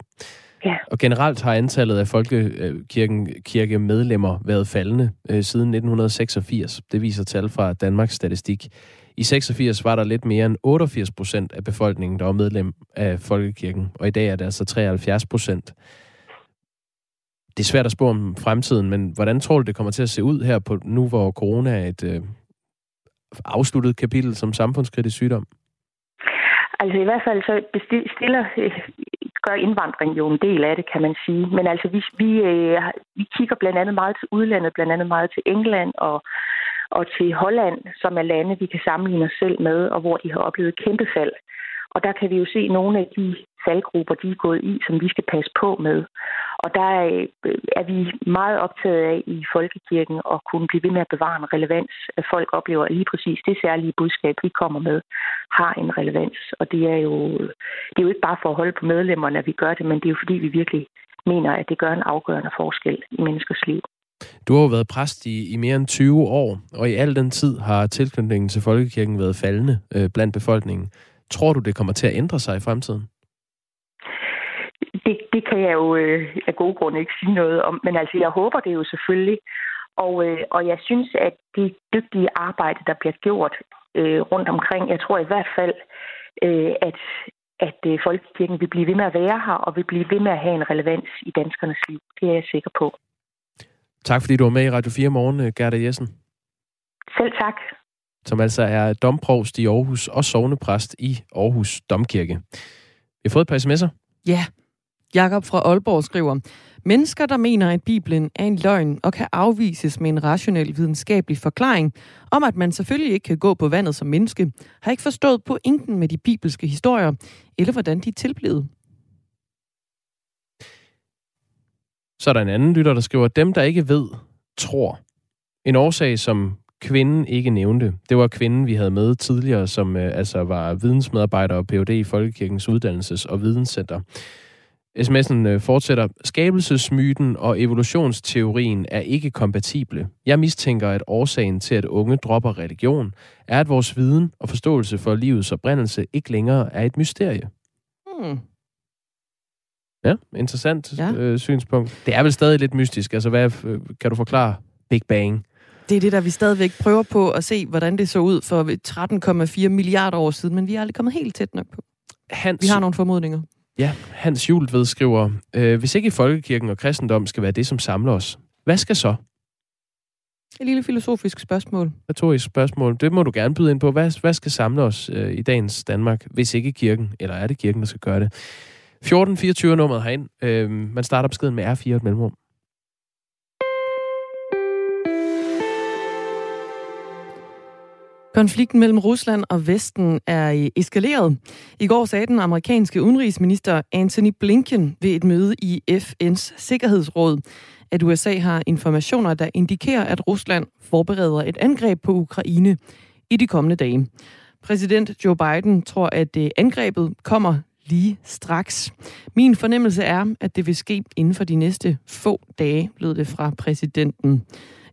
Ja. Og generelt har antallet af folkekirken kirke medlemmer været faldende øh, siden 1986. Det viser tal fra Danmarks Statistik. I 86 var der lidt mere end 88 procent af befolkningen, der var medlem af folkekirken, og i dag er det altså 73 procent. Det er svært at spå om fremtiden, men hvordan tror du, det kommer til at se ud her på nu, hvor corona er et øh, afsluttet kapitel som samfundskritisk sygdom? Altså i hvert fald så stiller, øh, gør indvandring jo en del af det, kan man sige. Men altså vi, vi, øh, vi kigger blandt andet meget til udlandet, blandt andet meget til England og, og til Holland, som er lande, vi kan sammenligne os selv med, og hvor de har oplevet kæmpe fald. Og der kan vi jo se nogle af de faldgrupper, de er gået i, som vi skal passe på med. Og der er, øh, er vi meget optaget af i Folkekirken at kunne blive ved med at bevare en relevans. At folk oplever, at lige præcis det særlige budskab, vi kommer med, har en relevans. Og det er jo, det er jo ikke bare for at holde på medlemmerne, at vi gør det, men det er jo fordi, vi virkelig mener, at det gør en afgørende forskel i menneskers liv. Du har jo været præst i, i mere end 20 år, og i al den tid har tilknytningen til Folkekirken været faldende øh, blandt befolkningen. Tror du, det kommer til at ændre sig i fremtiden? Det, det kan jeg jo øh, af gode grunde ikke sige noget om, men altså jeg håber det jo selvfølgelig. Og, øh, og jeg synes, at det dygtige arbejde, der bliver gjort øh, rundt omkring, jeg tror i hvert fald, øh, at, at øh, Folkekirken vil blive ved med at være her, og vil blive ved med at have en relevans i danskernes liv. Det er jeg sikker på. Tak fordi du var med i Radio 4 morgen, øh, Gerda Jessen. Selv tak som altså er domprovst i Aarhus og sovnepræst i Aarhus Domkirke. Vi har fået et par sms'er. Ja. Jakob fra Aalborg skriver, Mennesker, der mener, at Bibelen er en løgn og kan afvises med en rationel videnskabelig forklaring om, at man selvfølgelig ikke kan gå på vandet som menneske, har ikke forstået pointen med de bibelske historier, eller hvordan de er tilblevet. Så er der en anden lytter, der skriver, dem, der ikke ved, tror. En årsag, som kvinden ikke nævnte, det var kvinden, vi havde med tidligere, som øh, altså var vidensmedarbejder og Ph.D. i Folkekirkens Uddannelses- og Videnscenter. SMS'en øh, fortsætter. Skabelsesmyten og evolutionsteorien er ikke kompatible. Jeg mistænker, at årsagen til, at unge dropper religion, er, at vores viden og forståelse for livets oprindelse ikke længere er et mysterie. Hmm. Ja, interessant ja. Øh, synspunkt. Det er vel stadig lidt mystisk. Altså, hvad øh, kan du forklare Big Bang? Det er det, der vi stadigvæk prøver på at se, hvordan det så ud for 13,4 milliarder år siden, men vi er aldrig kommet helt tæt nok på. Hans... Vi har nogle formodninger. Ja, Hans Jultved skriver, øh, hvis ikke folkekirken og kristendom skal være det, som samler os, hvad skal så? Et lille filosofisk spørgsmål. Retorisk spørgsmål. Det må du gerne byde ind på. Hvad, hvad skal samle os øh, i dagens Danmark, hvis ikke kirken? Eller er det kirken, der skal gøre det? 1424 nummeret herind. Øh, man starter beskeden med R4 et mellemrum. Konflikten mellem Rusland og Vesten er eskaleret. I går sagde den amerikanske udenrigsminister Anthony Blinken ved et møde i FN's Sikkerhedsråd, at USA har informationer, der indikerer, at Rusland forbereder et angreb på Ukraine i de kommende dage. Præsident Joe Biden tror, at øh, angrebet kommer lige straks. Min fornemmelse er, at det vil ske inden for de næste få dage, lød det fra præsidenten.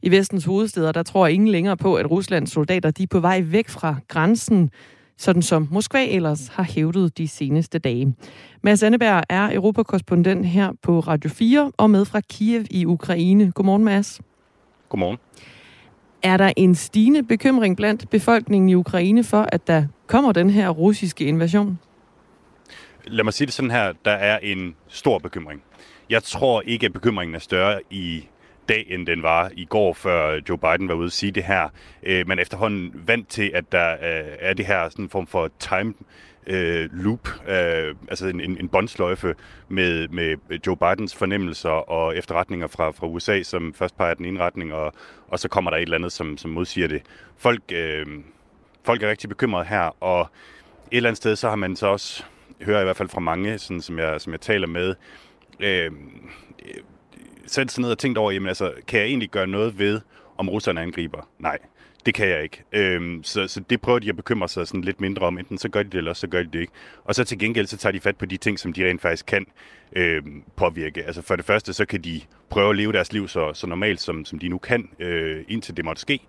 I vestens hovedsteder, der tror ingen længere på, at Ruslands soldater de er på vej væk fra grænsen, sådan som Moskva ellers har hævdet de seneste dage. Mads Anneberg er europakorrespondent her på Radio 4 og med fra Kiev i Ukraine. Godmorgen, Mads. Godmorgen. Er der en stigende bekymring blandt befolkningen i Ukraine for, at der kommer den her russiske invasion? Lad mig sige det sådan her. Der er en stor bekymring. Jeg tror ikke, at bekymringen er større i dag, end den var i går, før Joe Biden var ude at sige det her. Øh, man er efterhånden vant til, at der øh, er det her sådan en form for time øh, loop, øh, altså en, en, en bondsløjfe med, med Joe Bidens fornemmelser og efterretninger fra, fra USA, som først peger den ene retning, og, og så kommer der et eller andet, som, som modsiger det. Folk, øh, folk er rigtig bekymrede her, og et eller andet sted, så har man så også, hører jeg i hvert fald fra mange, sådan, som, jeg, som jeg taler med, øh, sat sig ned og tænkt over, jamen altså, kan jeg egentlig gøre noget ved, om russerne angriber? Nej, det kan jeg ikke. Øhm, så, så det prøver de at bekymre sig sådan lidt mindre om. Enten så gør de det, eller så gør de det ikke. Og så til gengæld, så tager de fat på de ting, som de rent faktisk kan øhm, påvirke. Altså for det første, så kan de prøve at leve deres liv så, så normalt, som, som de nu kan, øh, indtil det måtte ske.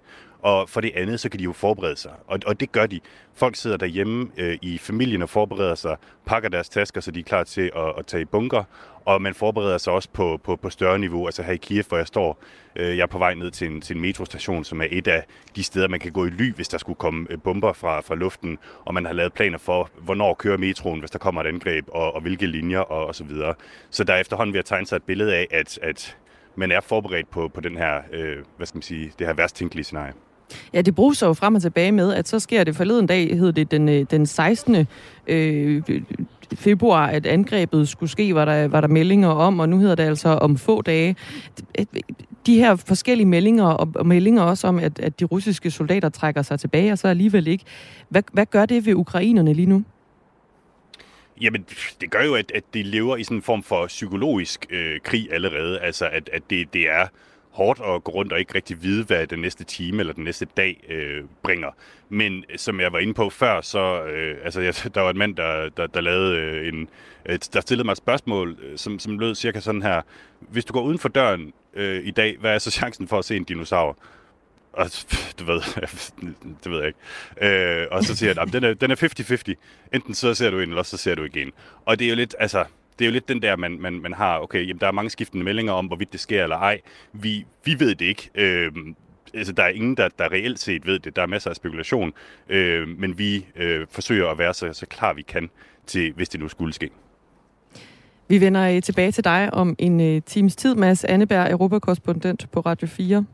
Og for det andet, så kan de jo forberede sig. Og, og det gør de. Folk sidder derhjemme øh, i familien og forbereder sig, pakker deres tasker, så de er klar til at, at tage i bunker. Og man forbereder sig også på, på, på større niveau. Altså her i Kiev, hvor jeg står, øh, jeg er på vej ned til en, til en metrostation, som er et af de steder, man kan gå i ly, hvis der skulle komme øh, bomber fra, fra luften. Og man har lavet planer for, hvornår kører metroen, hvis der kommer et angreb, og, og hvilke linjer og, og så videre. Så der er efterhånden ved at tegne sig et billede af, at, at man er forberedt på, på den her, øh, hvad skal man sige, det her værst tænkelige scenarie. Ja, det bruges jo frem og tilbage med, at så sker det forleden dag, hed det den, øh, den 16. Øh, februar, at angrebet skulle ske, var der, var der meldinger om, og nu hedder det altså om få dage. De her forskellige meldinger, og, og meldinger også om, at, at de russiske soldater trækker sig tilbage, og så alligevel ikke. Hvad, hvad gør det ved ukrainerne lige nu? Jamen, det gør jo, at, at de lever i sådan en form for psykologisk øh, krig allerede. Altså, at, at det, det er hårdt at gå rundt og ikke rigtig vide, hvad den næste time eller den næste dag øh, bringer. Men øh, som jeg var inde på før, så øh, altså, jeg, *laughs* der var en mand, der, der, der lavede øh, en, øh, der stillede mig et spørgsmål, øh, som, som lød cirka sådan her. Hvis du går uden for døren øh, i dag, hvad er så chancen for at se en dinosaur? Og *laughs* du ved, *laughs* det ved jeg ikke. Øh, og så siger jeg, den er, den er 50-50. Enten så ser du en, eller så ser du ikke en. Og det er jo lidt, altså, det er jo lidt den der, man, man, man har, okay, jamen, der er mange skiftende meldinger om, hvorvidt det sker eller ej. Vi, vi ved det ikke. Øh, altså, der er ingen, der, der reelt set ved det. Der er masser af spekulation. Øh, men vi øh, forsøger at være så, så klar vi kan, til, hvis det nu skulle ske. Vi vender øh, tilbage til dig om en uh, times tid, Mads Anneberg, europakorrespondent på Radio 4.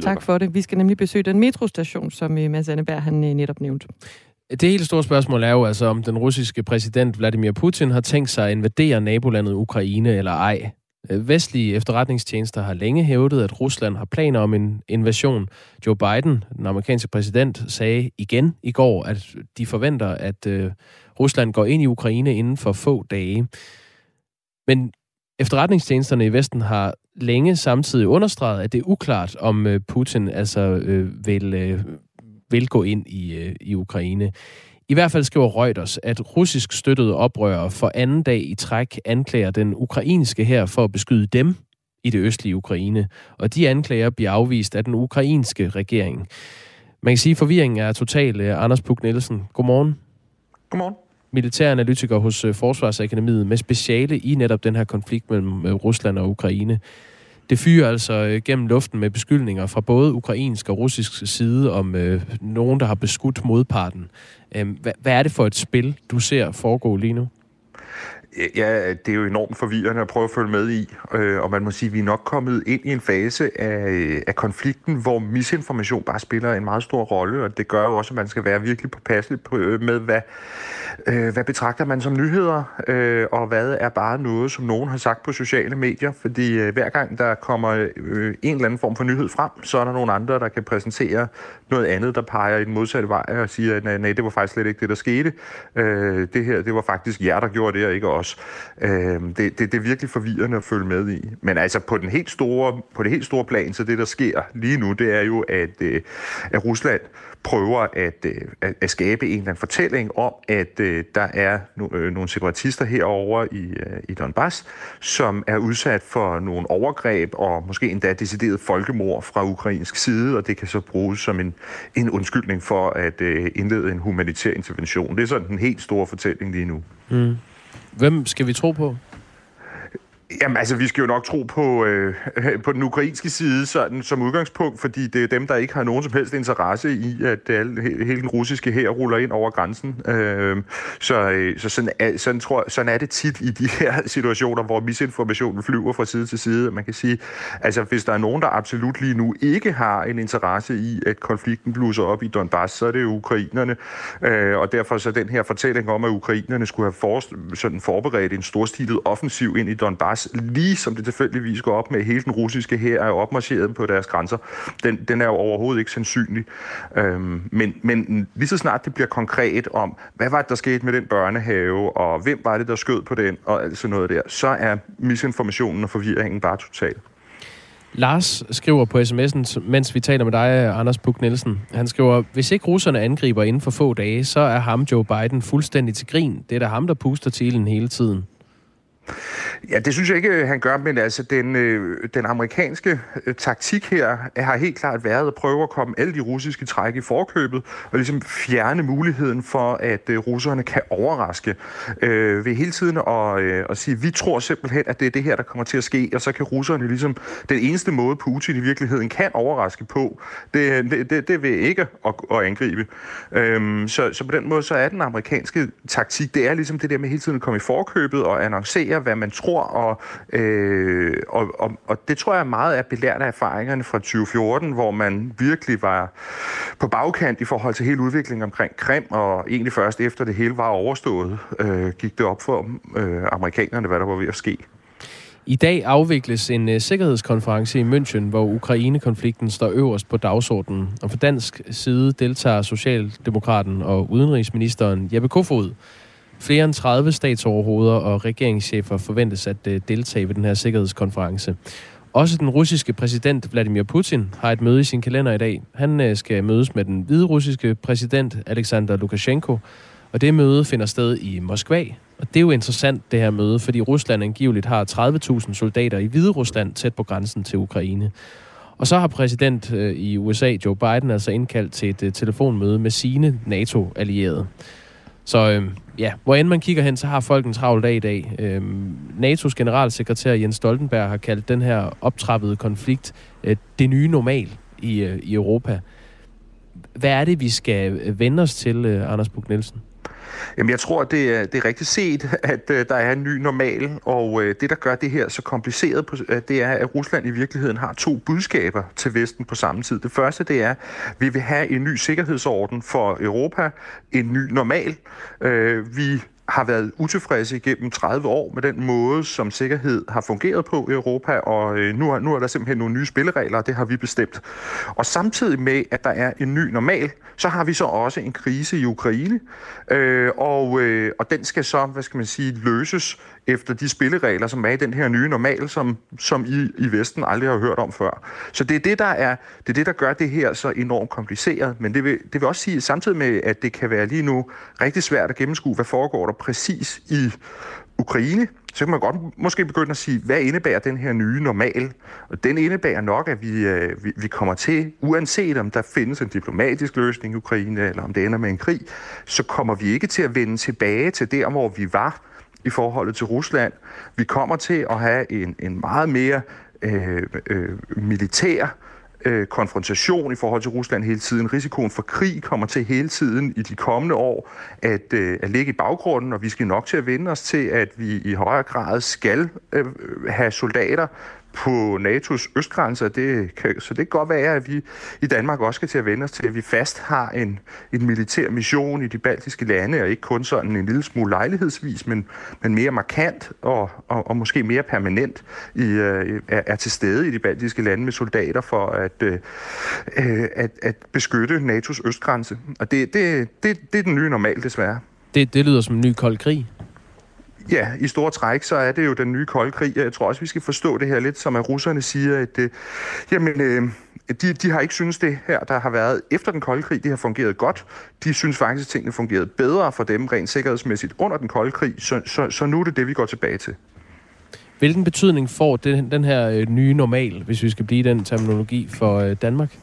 Tak for det. Vi skal nemlig besøge den metrostation, som uh, Mads Anneberg han, netop nævnte. Det helt store spørgsmål er jo altså, om den russiske præsident Vladimir Putin har tænkt sig at invadere nabolandet Ukraine eller ej. Øh, vestlige efterretningstjenester har længe hævdet, at Rusland har planer om en invasion. Joe Biden, den amerikanske præsident, sagde igen i går, at de forventer, at øh, Rusland går ind i Ukraine inden for få dage. Men efterretningstjenesterne i Vesten har længe samtidig understreget, at det er uklart, om øh, Putin altså øh, vil øh, vil gå ind i, øh, i Ukraine. I hvert fald skriver Reuters, at russisk støttede oprørere for anden dag i træk anklager den ukrainske her for at beskyde dem i det østlige Ukraine, og de anklager bliver afvist af den ukrainske regering. Man kan sige, at forvirringen er total. Øh, Anders Puk Nielsen, godmorgen. Godmorgen. Militæranalytiker hos øh, Forsvarsakademiet med speciale i netop den her konflikt mellem Rusland og Ukraine. Det fyrer altså øh, gennem luften med beskyldninger fra både ukrainsk og russisk side om øh, nogen, der har beskudt modparten. Øh, hvad, hvad er det for et spil, du ser foregå lige nu? Ja, det er jo enormt forvirrende at prøve at følge med i, øh, og man må sige, at vi er nok kommet ind i en fase af, af konflikten, hvor misinformation bare spiller en meget stor rolle, og det gør jo også, at man skal være virkelig påpasselig øh, med, hvad, øh, hvad betragter man som nyheder, øh, og hvad er bare noget, som nogen har sagt på sociale medier, fordi øh, hver gang der kommer øh, en eller anden form for nyhed frem, så er der nogle andre, der kan præsentere noget andet, der peger i den modsatte vej og siger, at nej, nej det var faktisk slet ikke det, der skete. Øh, det her, det var faktisk jer, der gjorde det, og ikke os. Øh, det, det, det er virkelig forvirrende at følge med i. Men altså på, den helt store, på det helt store plan, så det, der sker lige nu, det er jo, at, øh, at Rusland prøver at, øh, at, at skabe en eller anden fortælling om, at øh, der er no, øh, nogle separatister herover i, øh, i Donbass, som er udsat for nogle overgreb og måske endda decideret folkemord fra ukrainsk side, og det kan så bruges som en, en undskyldning for at øh, indlede en humanitær intervention. Det er sådan den helt store fortælling lige nu. Mm. Hvem skal vi tro på? Jamen altså, vi skal jo nok tro på, øh, *laughs* på den ukrainske side sådan, som udgangspunkt, fordi det er dem, der ikke har nogen som helst interesse i, at alle, hele den russiske her ruller ind over grænsen. Øh, så øh, så sådan, er, sådan, tror, sådan er det tit i de her *laughs* situationer, hvor misinformationen flyver fra side til side. Man kan sige, altså hvis der er nogen, der absolut lige nu ikke har en interesse i, at konflikten blusser op i Donbass, så er det jo ukrainerne. Øh, og derfor så den her fortælling om, at ukrainerne skulle have for, sådan forberedt en storstilet offensiv ind i Donbass, lige som det tilfældigvis går op med, hele den russiske her er opmarcheret på deres grænser, den, den er jo overhovedet ikke sandsynlig. Øhm, men, men lige så snart det bliver konkret om, hvad var det, der skete med den børnehave, og hvem var det, der skød på den, og alt sådan noget der, så er misinformationen og forvirringen bare total. Lars skriver på sms'en, mens vi taler med dig, Anders Buk Nielsen. Han skriver, hvis ikke russerne angriber inden for få dage, så er ham Joe Biden fuldstændig til grin. Det er da ham, der puster til hele tiden. Ja, det synes jeg ikke, øh, han gør, men altså den, øh, den amerikanske øh, taktik her har helt klart været at prøve at komme alle de russiske træk i forkøbet og ligesom fjerne muligheden for, at øh, russerne kan overraske øh, ved hele tiden at, øh, og sige, vi tror simpelthen, at det er det her, der kommer til at ske, og så kan russerne ligesom, den eneste måde Putin i virkeligheden kan overraske på, det, det, det, det vil ikke at, at angribe. Øhm, så, så på den måde, så er den amerikanske taktik, det er ligesom det der med hele tiden at komme i forkøbet og annoncere, hvad man tror, og, øh, og, og, og det tror jeg meget er belært af erfaringerne fra 2014, hvor man virkelig var på bagkant i forhold til hele udviklingen omkring Krim, og egentlig først efter det hele var overstået, øh, gik det op for øh, amerikanerne, hvad der var ved at ske. I dag afvikles en uh, sikkerhedskonference i München, hvor Ukraine-konflikten står øverst på dagsordenen. Og fra dansk side deltager Socialdemokraten og udenrigsministeren Jeppe Kofod. Flere end 30 statsoverhoveder og regeringschefer forventes at øh, deltage ved den her sikkerhedskonference. Også den russiske præsident Vladimir Putin har et møde i sin kalender i dag. Han øh, skal mødes med den hvide russiske præsident Alexander Lukashenko, og det møde finder sted i Moskva. Og det er jo interessant, det her møde, fordi Rusland angiveligt har 30.000 soldater i Hvide Rusland tæt på grænsen til Ukraine. Og så har præsident øh, i USA, Joe Biden, altså indkaldt til et telefonmøde med sine NATO-allierede. Så øh, ja, hvor end man kigger hen, så har folk en travl dag i dag. Øh, NATO's generalsekretær Jens Stoltenberg har kaldt den her optrappede konflikt øh, det nye normal i, øh, i Europa. Hvad er det, vi skal øh, vende os til, øh, Anders Bug Nielsen? Jamen, jeg tror, det er, det er rigtigt set, *laughs* at øh, der er en ny normal, og øh, det, der gør det her så kompliceret, på, øh, det er, at Rusland i virkeligheden har to budskaber til Vesten på samme tid. Det første, det er, at vi vil have en ny sikkerhedsorden for Europa, en ny normal. Øh, vi har været utilfredse igennem 30 år med den måde, som sikkerhed har fungeret på i Europa, og øh, nu, er, nu er der simpelthen nogle nye spilleregler, og det har vi bestemt. Og samtidig med, at der er en ny normal, så har vi så også en krise i Ukraine, øh, og, øh, og den skal så, hvad skal man sige, løses efter de spilleregler, som er i den her nye normal, som, som I i Vesten aldrig har hørt om før. Så det er det, der, er, det er det, der gør det her så enormt kompliceret. Men det vil, det vil også sige, samtidig med, at det kan være lige nu rigtig svært at gennemskue, hvad foregår der præcis i Ukraine, så kan man godt måske begynde at sige, hvad indebærer den her nye normal? Og den indebærer nok, at vi, øh, vi, vi kommer til, uanset om der findes en diplomatisk løsning i Ukraine, eller om det ender med en krig, så kommer vi ikke til at vende tilbage til der, hvor vi var i forholdet til Rusland. Vi kommer til at have en, en meget mere øh, øh, militær øh, konfrontation i forhold til Rusland hele tiden. Risikoen for krig kommer til hele tiden i de kommende år at, øh, at ligge i baggrunden, og vi skal nok til at vende os til, at vi i højere grad skal øh, have soldater på NATO's østgrænse, Det kan, så det kan godt være, at vi i Danmark også skal til at vende os til, at vi fast har en, en militær mission i de baltiske lande, og ikke kun sådan en lille smule lejlighedsvis, men, men mere markant og, og, og måske mere permanent i, øh, er, er til stede i de baltiske lande med soldater for at, øh, øh at, at beskytte NATO's østgrænse. Og det, det, det, det er den nye normal, desværre. Det, det lyder som en ny kold krig. Ja, i store træk, så er det jo den nye kolde krig. Jeg tror også, vi skal forstå det her lidt, som at russerne siger, at øh, jamen, øh, de, de har ikke synes det her, der har været efter den kolde krig, det har fungeret godt. De synes faktisk, at tingene fungerede bedre for dem rent sikkerhedsmæssigt under den kolde krig, så, så, så nu er det det, vi går tilbage til. Hvilken betydning får den, den her øh, nye normal, hvis vi skal blive den terminologi for øh, Danmark?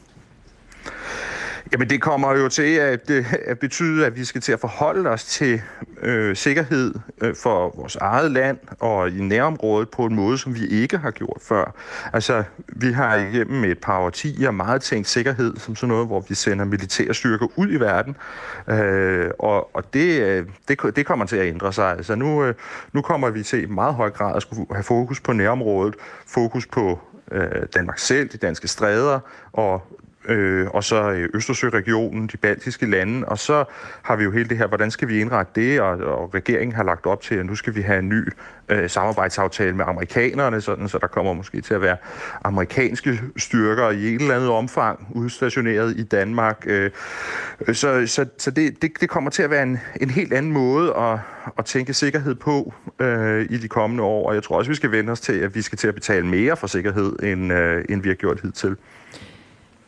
Jamen det kommer jo til at, øh, at betyde, at vi skal til at forholde os til øh, sikkerhed øh, for vores eget land og i nærområdet på en måde, som vi ikke har gjort før. Altså, vi har igennem et par årtier meget tænkt sikkerhed som sådan noget, hvor vi sender militære styrker ud i verden, øh, og, og det, øh, det, det kommer til at ændre sig. Altså, nu, øh, nu kommer vi til i meget høj grad at skulle have fokus på nærområdet, fokus på øh, Danmark selv, de danske stræder og øh, og så øh, Østersøregionen, de baltiske lande, og så har vi jo hele det her, hvordan skal vi indrette det, og, og regeringen har lagt op til, at nu skal vi have en ny øh, samarbejdsaftale med amerikanerne, sådan, så der kommer måske til at være amerikanske styrker i et eller andet omfang udstationeret i Danmark. Øh, så så, så det, det, det kommer til at være en, en helt anden måde at, at tænke sikkerhed på øh, i de kommende år, og jeg tror også, vi skal vende os til, at vi skal til at betale mere for sikkerhed, end, øh, end vi har gjort hidtil.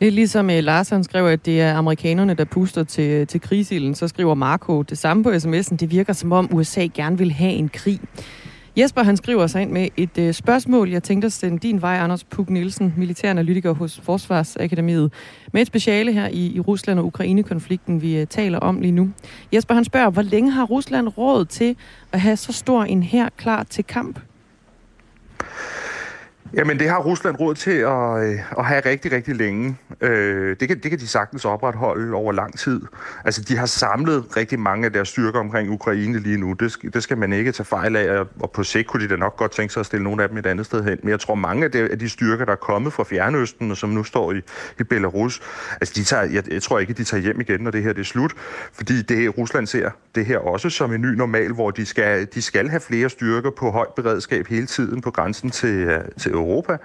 Det ligesom øh, eh, Lars han skrev, at det er amerikanerne, der puster til, øh, til krigsilden. Så skriver Marco det samme på sms'en. Det virker som om USA gerne vil have en krig. Jesper han skriver sig ind med et øh, spørgsmål. Jeg tænkte at sende din vej, Anders Puk Nielsen, militæranalytiker hos Forsvarsakademiet, med et speciale her i, i Rusland og Ukraine-konflikten, vi øh, taler om lige nu. Jesper han spørger, hvor længe har Rusland råd til at have så stor en her klar til kamp? Jamen, det har Rusland råd til at, øh, at have rigtig, rigtig længe. Øh, det, kan, det kan de sagtens opretholde over lang tid. Altså, de har samlet rigtig mange af deres styrker omkring Ukraine lige nu. Det, det skal man ikke tage fejl af, og på sigt kunne de da nok godt tænke sig at stille nogle af dem et andet sted hen. Men jeg tror, mange af de, af de styrker, der er kommet fra Fjernøsten, og som nu står i, i Belarus, altså, de tager, jeg, jeg tror ikke, de tager hjem igen, når det her det er slut. Fordi det, Rusland ser det her også som en ny normal, hvor de skal, de skal have flere styrker på højt beredskab hele tiden på grænsen til, øh, til Europa.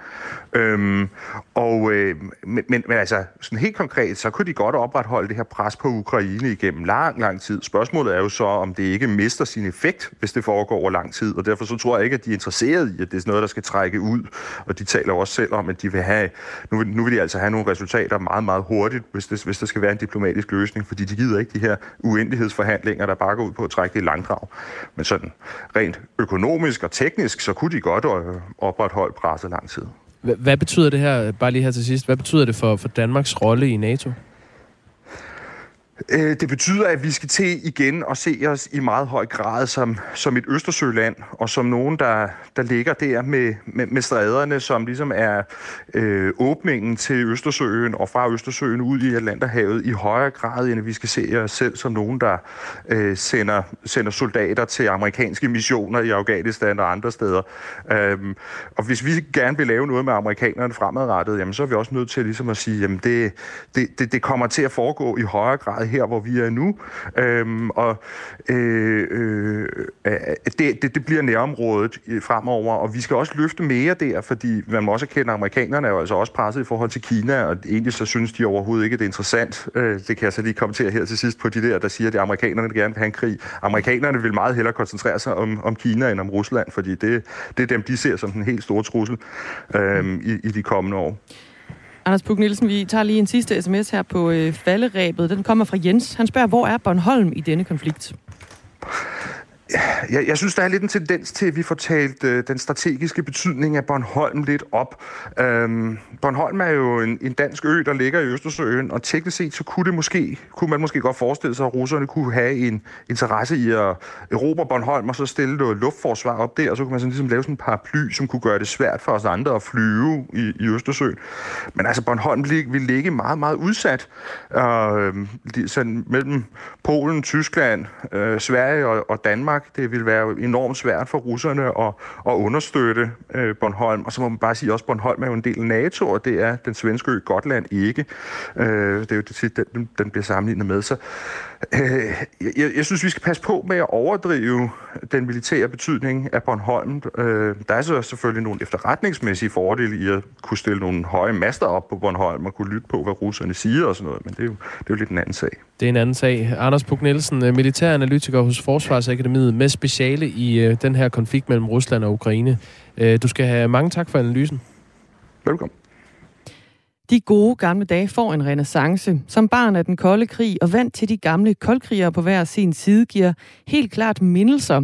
Øhm, og, øh, men, men, men altså, sådan helt konkret, så kunne de godt opretholde det her pres på Ukraine igennem lang, lang tid. Spørgsmålet er jo så, om det ikke mister sin effekt, hvis det foregår over lang tid. Og derfor så tror jeg ikke, at de er interesseret i, at det er noget, der skal trække ud. Og de taler også selv om, at de vil have, nu, nu vil de altså have nogle resultater meget, meget hurtigt, hvis, det, hvis der skal være en diplomatisk løsning, fordi de gider ikke de her uendelighedsforhandlinger, der bare går ud på at trække det i langdrag. Men sådan rent økonomisk og teknisk, så kunne de godt øh, opretholde presset lang tid. Hvad betyder det her, bare lige her til sidst, hvad betyder det for, for Danmarks rolle i NATO? Øh, det betyder, at vi skal til igen og se os i meget høj grad som, som et Østersøland, og som nogen, der, der ligger der med, med, med stræderne, som ligesom er øh, åbningen til Østersøen og fra Østersøen ud i Atlanterhavet i højere grad, end at vi skal se os selv som nogen, der øh, sender, sender soldater til amerikanske missioner i Afghanistan og andre steder. Øhm, og hvis vi gerne vil lave noget med amerikanerne fremadrettet, jamen, så er vi også nødt til ligesom at sige, at det, det, det, det kommer til at foregå i højere grad her, hvor vi er nu. Øhm, og øh, øh, øh det, det, det bliver nærområdet fremover, og vi skal også løfte mere der, fordi man må også erkende, at amerikanerne er jo altså også presset i forhold til Kina, og egentlig så synes de overhovedet ikke, at det er interessant. Øh, det kan jeg så lige kommentere her til sidst på de der, der siger, at det amerikanerne gerne vil have en krig. Amerikanerne vil meget hellere koncentrere sig om, om Kina end om Rusland, fordi det, det er dem, de ser som den helt store trussel øh, i, i de kommende år. Anders Puk Nielsen, vi tager lige en sidste sms her på øh, falderæbet. Den kommer fra Jens. Han spørger, hvor er Bornholm i denne konflikt? Jeg, jeg synes, der er lidt en tendens til, at vi får talt øh, den strategiske betydning af Bornholm lidt op. Øhm, Bornholm er jo en, en dansk ø, der ligger i Østersøen, og teknisk set så kunne, det måske, kunne man måske godt forestille sig, at russerne kunne have en interesse i at erobre Bornholm, og så stille noget luftforsvar op der, og så kunne man sådan ligesom lave sådan en paraply, som kunne gøre det svært for os andre at flyve i, i Østersøen. Men altså, Bornholm vil ligge meget, meget udsat. Øh, sådan mellem Polen, Tyskland, øh, Sverige og, og Danmark, Danmark. Det vil være enormt svært for russerne at, at understøtte øh, Bornholm. Og så må man bare sige, at også Bornholm er jo en del af NATO, og det er den svenske ø Gotland ikke. Øh, det er jo det, den, den bliver sammenlignet med. Så øh, jeg, jeg synes, vi skal passe på med at overdrive den militære betydning af Bornholm. Øh, der er så selvfølgelig nogle efterretningsmæssige fordele i at kunne stille nogle høje master op på Bornholm og kunne lytte på, hvad russerne siger og sådan noget, men det er jo, det er jo lidt en anden sag. Det er en anden sag. Anders Puk Nielsen, øh, militæranalytiker hos Forsvarsakademiet med speciale i øh, den her konflikt mellem Rusland og Ukraine. Øh, du skal have mange tak for analysen. Velkommen. De gode gamle dage får en renaissance. Som barn af den kolde krig og vant til de gamle koldkrigere på hver sin side giver helt klart mindelser.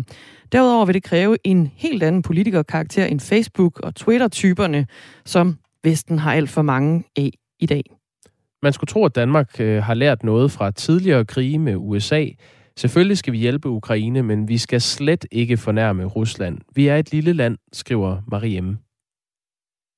Derudover vil det kræve en helt anden politikerkarakter end Facebook- og Twitter-typerne, som Vesten har alt for mange af i dag. Man skulle tro, at Danmark øh, har lært noget fra tidligere krige med USA. Selvfølgelig skal vi hjælpe Ukraine, men vi skal slet ikke fornærme Rusland. Vi er et lille land, skriver Marie M.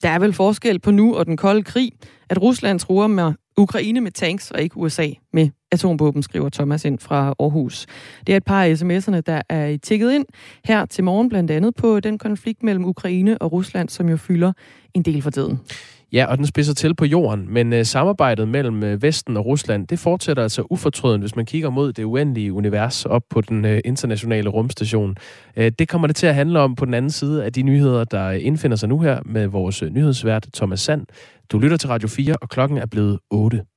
Der er vel forskel på nu og den kolde krig, at Rusland truer med Ukraine med tanks og ikke USA med atombomben, skriver Thomas ind fra Aarhus. Det er et par af sms'erne, der er tækket ind her til morgen, blandt andet på den konflikt mellem Ukraine og Rusland, som jo fylder en del for tiden. Ja, og den spidser til på jorden, men øh, samarbejdet mellem øh, Vesten og Rusland, det fortsætter altså ufortrødent, hvis man kigger mod det uendelige univers op på den øh, internationale rumstation. Øh, det kommer det til at handle om på den anden side af de nyheder, der indfinder sig nu her med vores øh, nyhedsvært Thomas Sand. Du lytter til Radio 4, og klokken er blevet 8.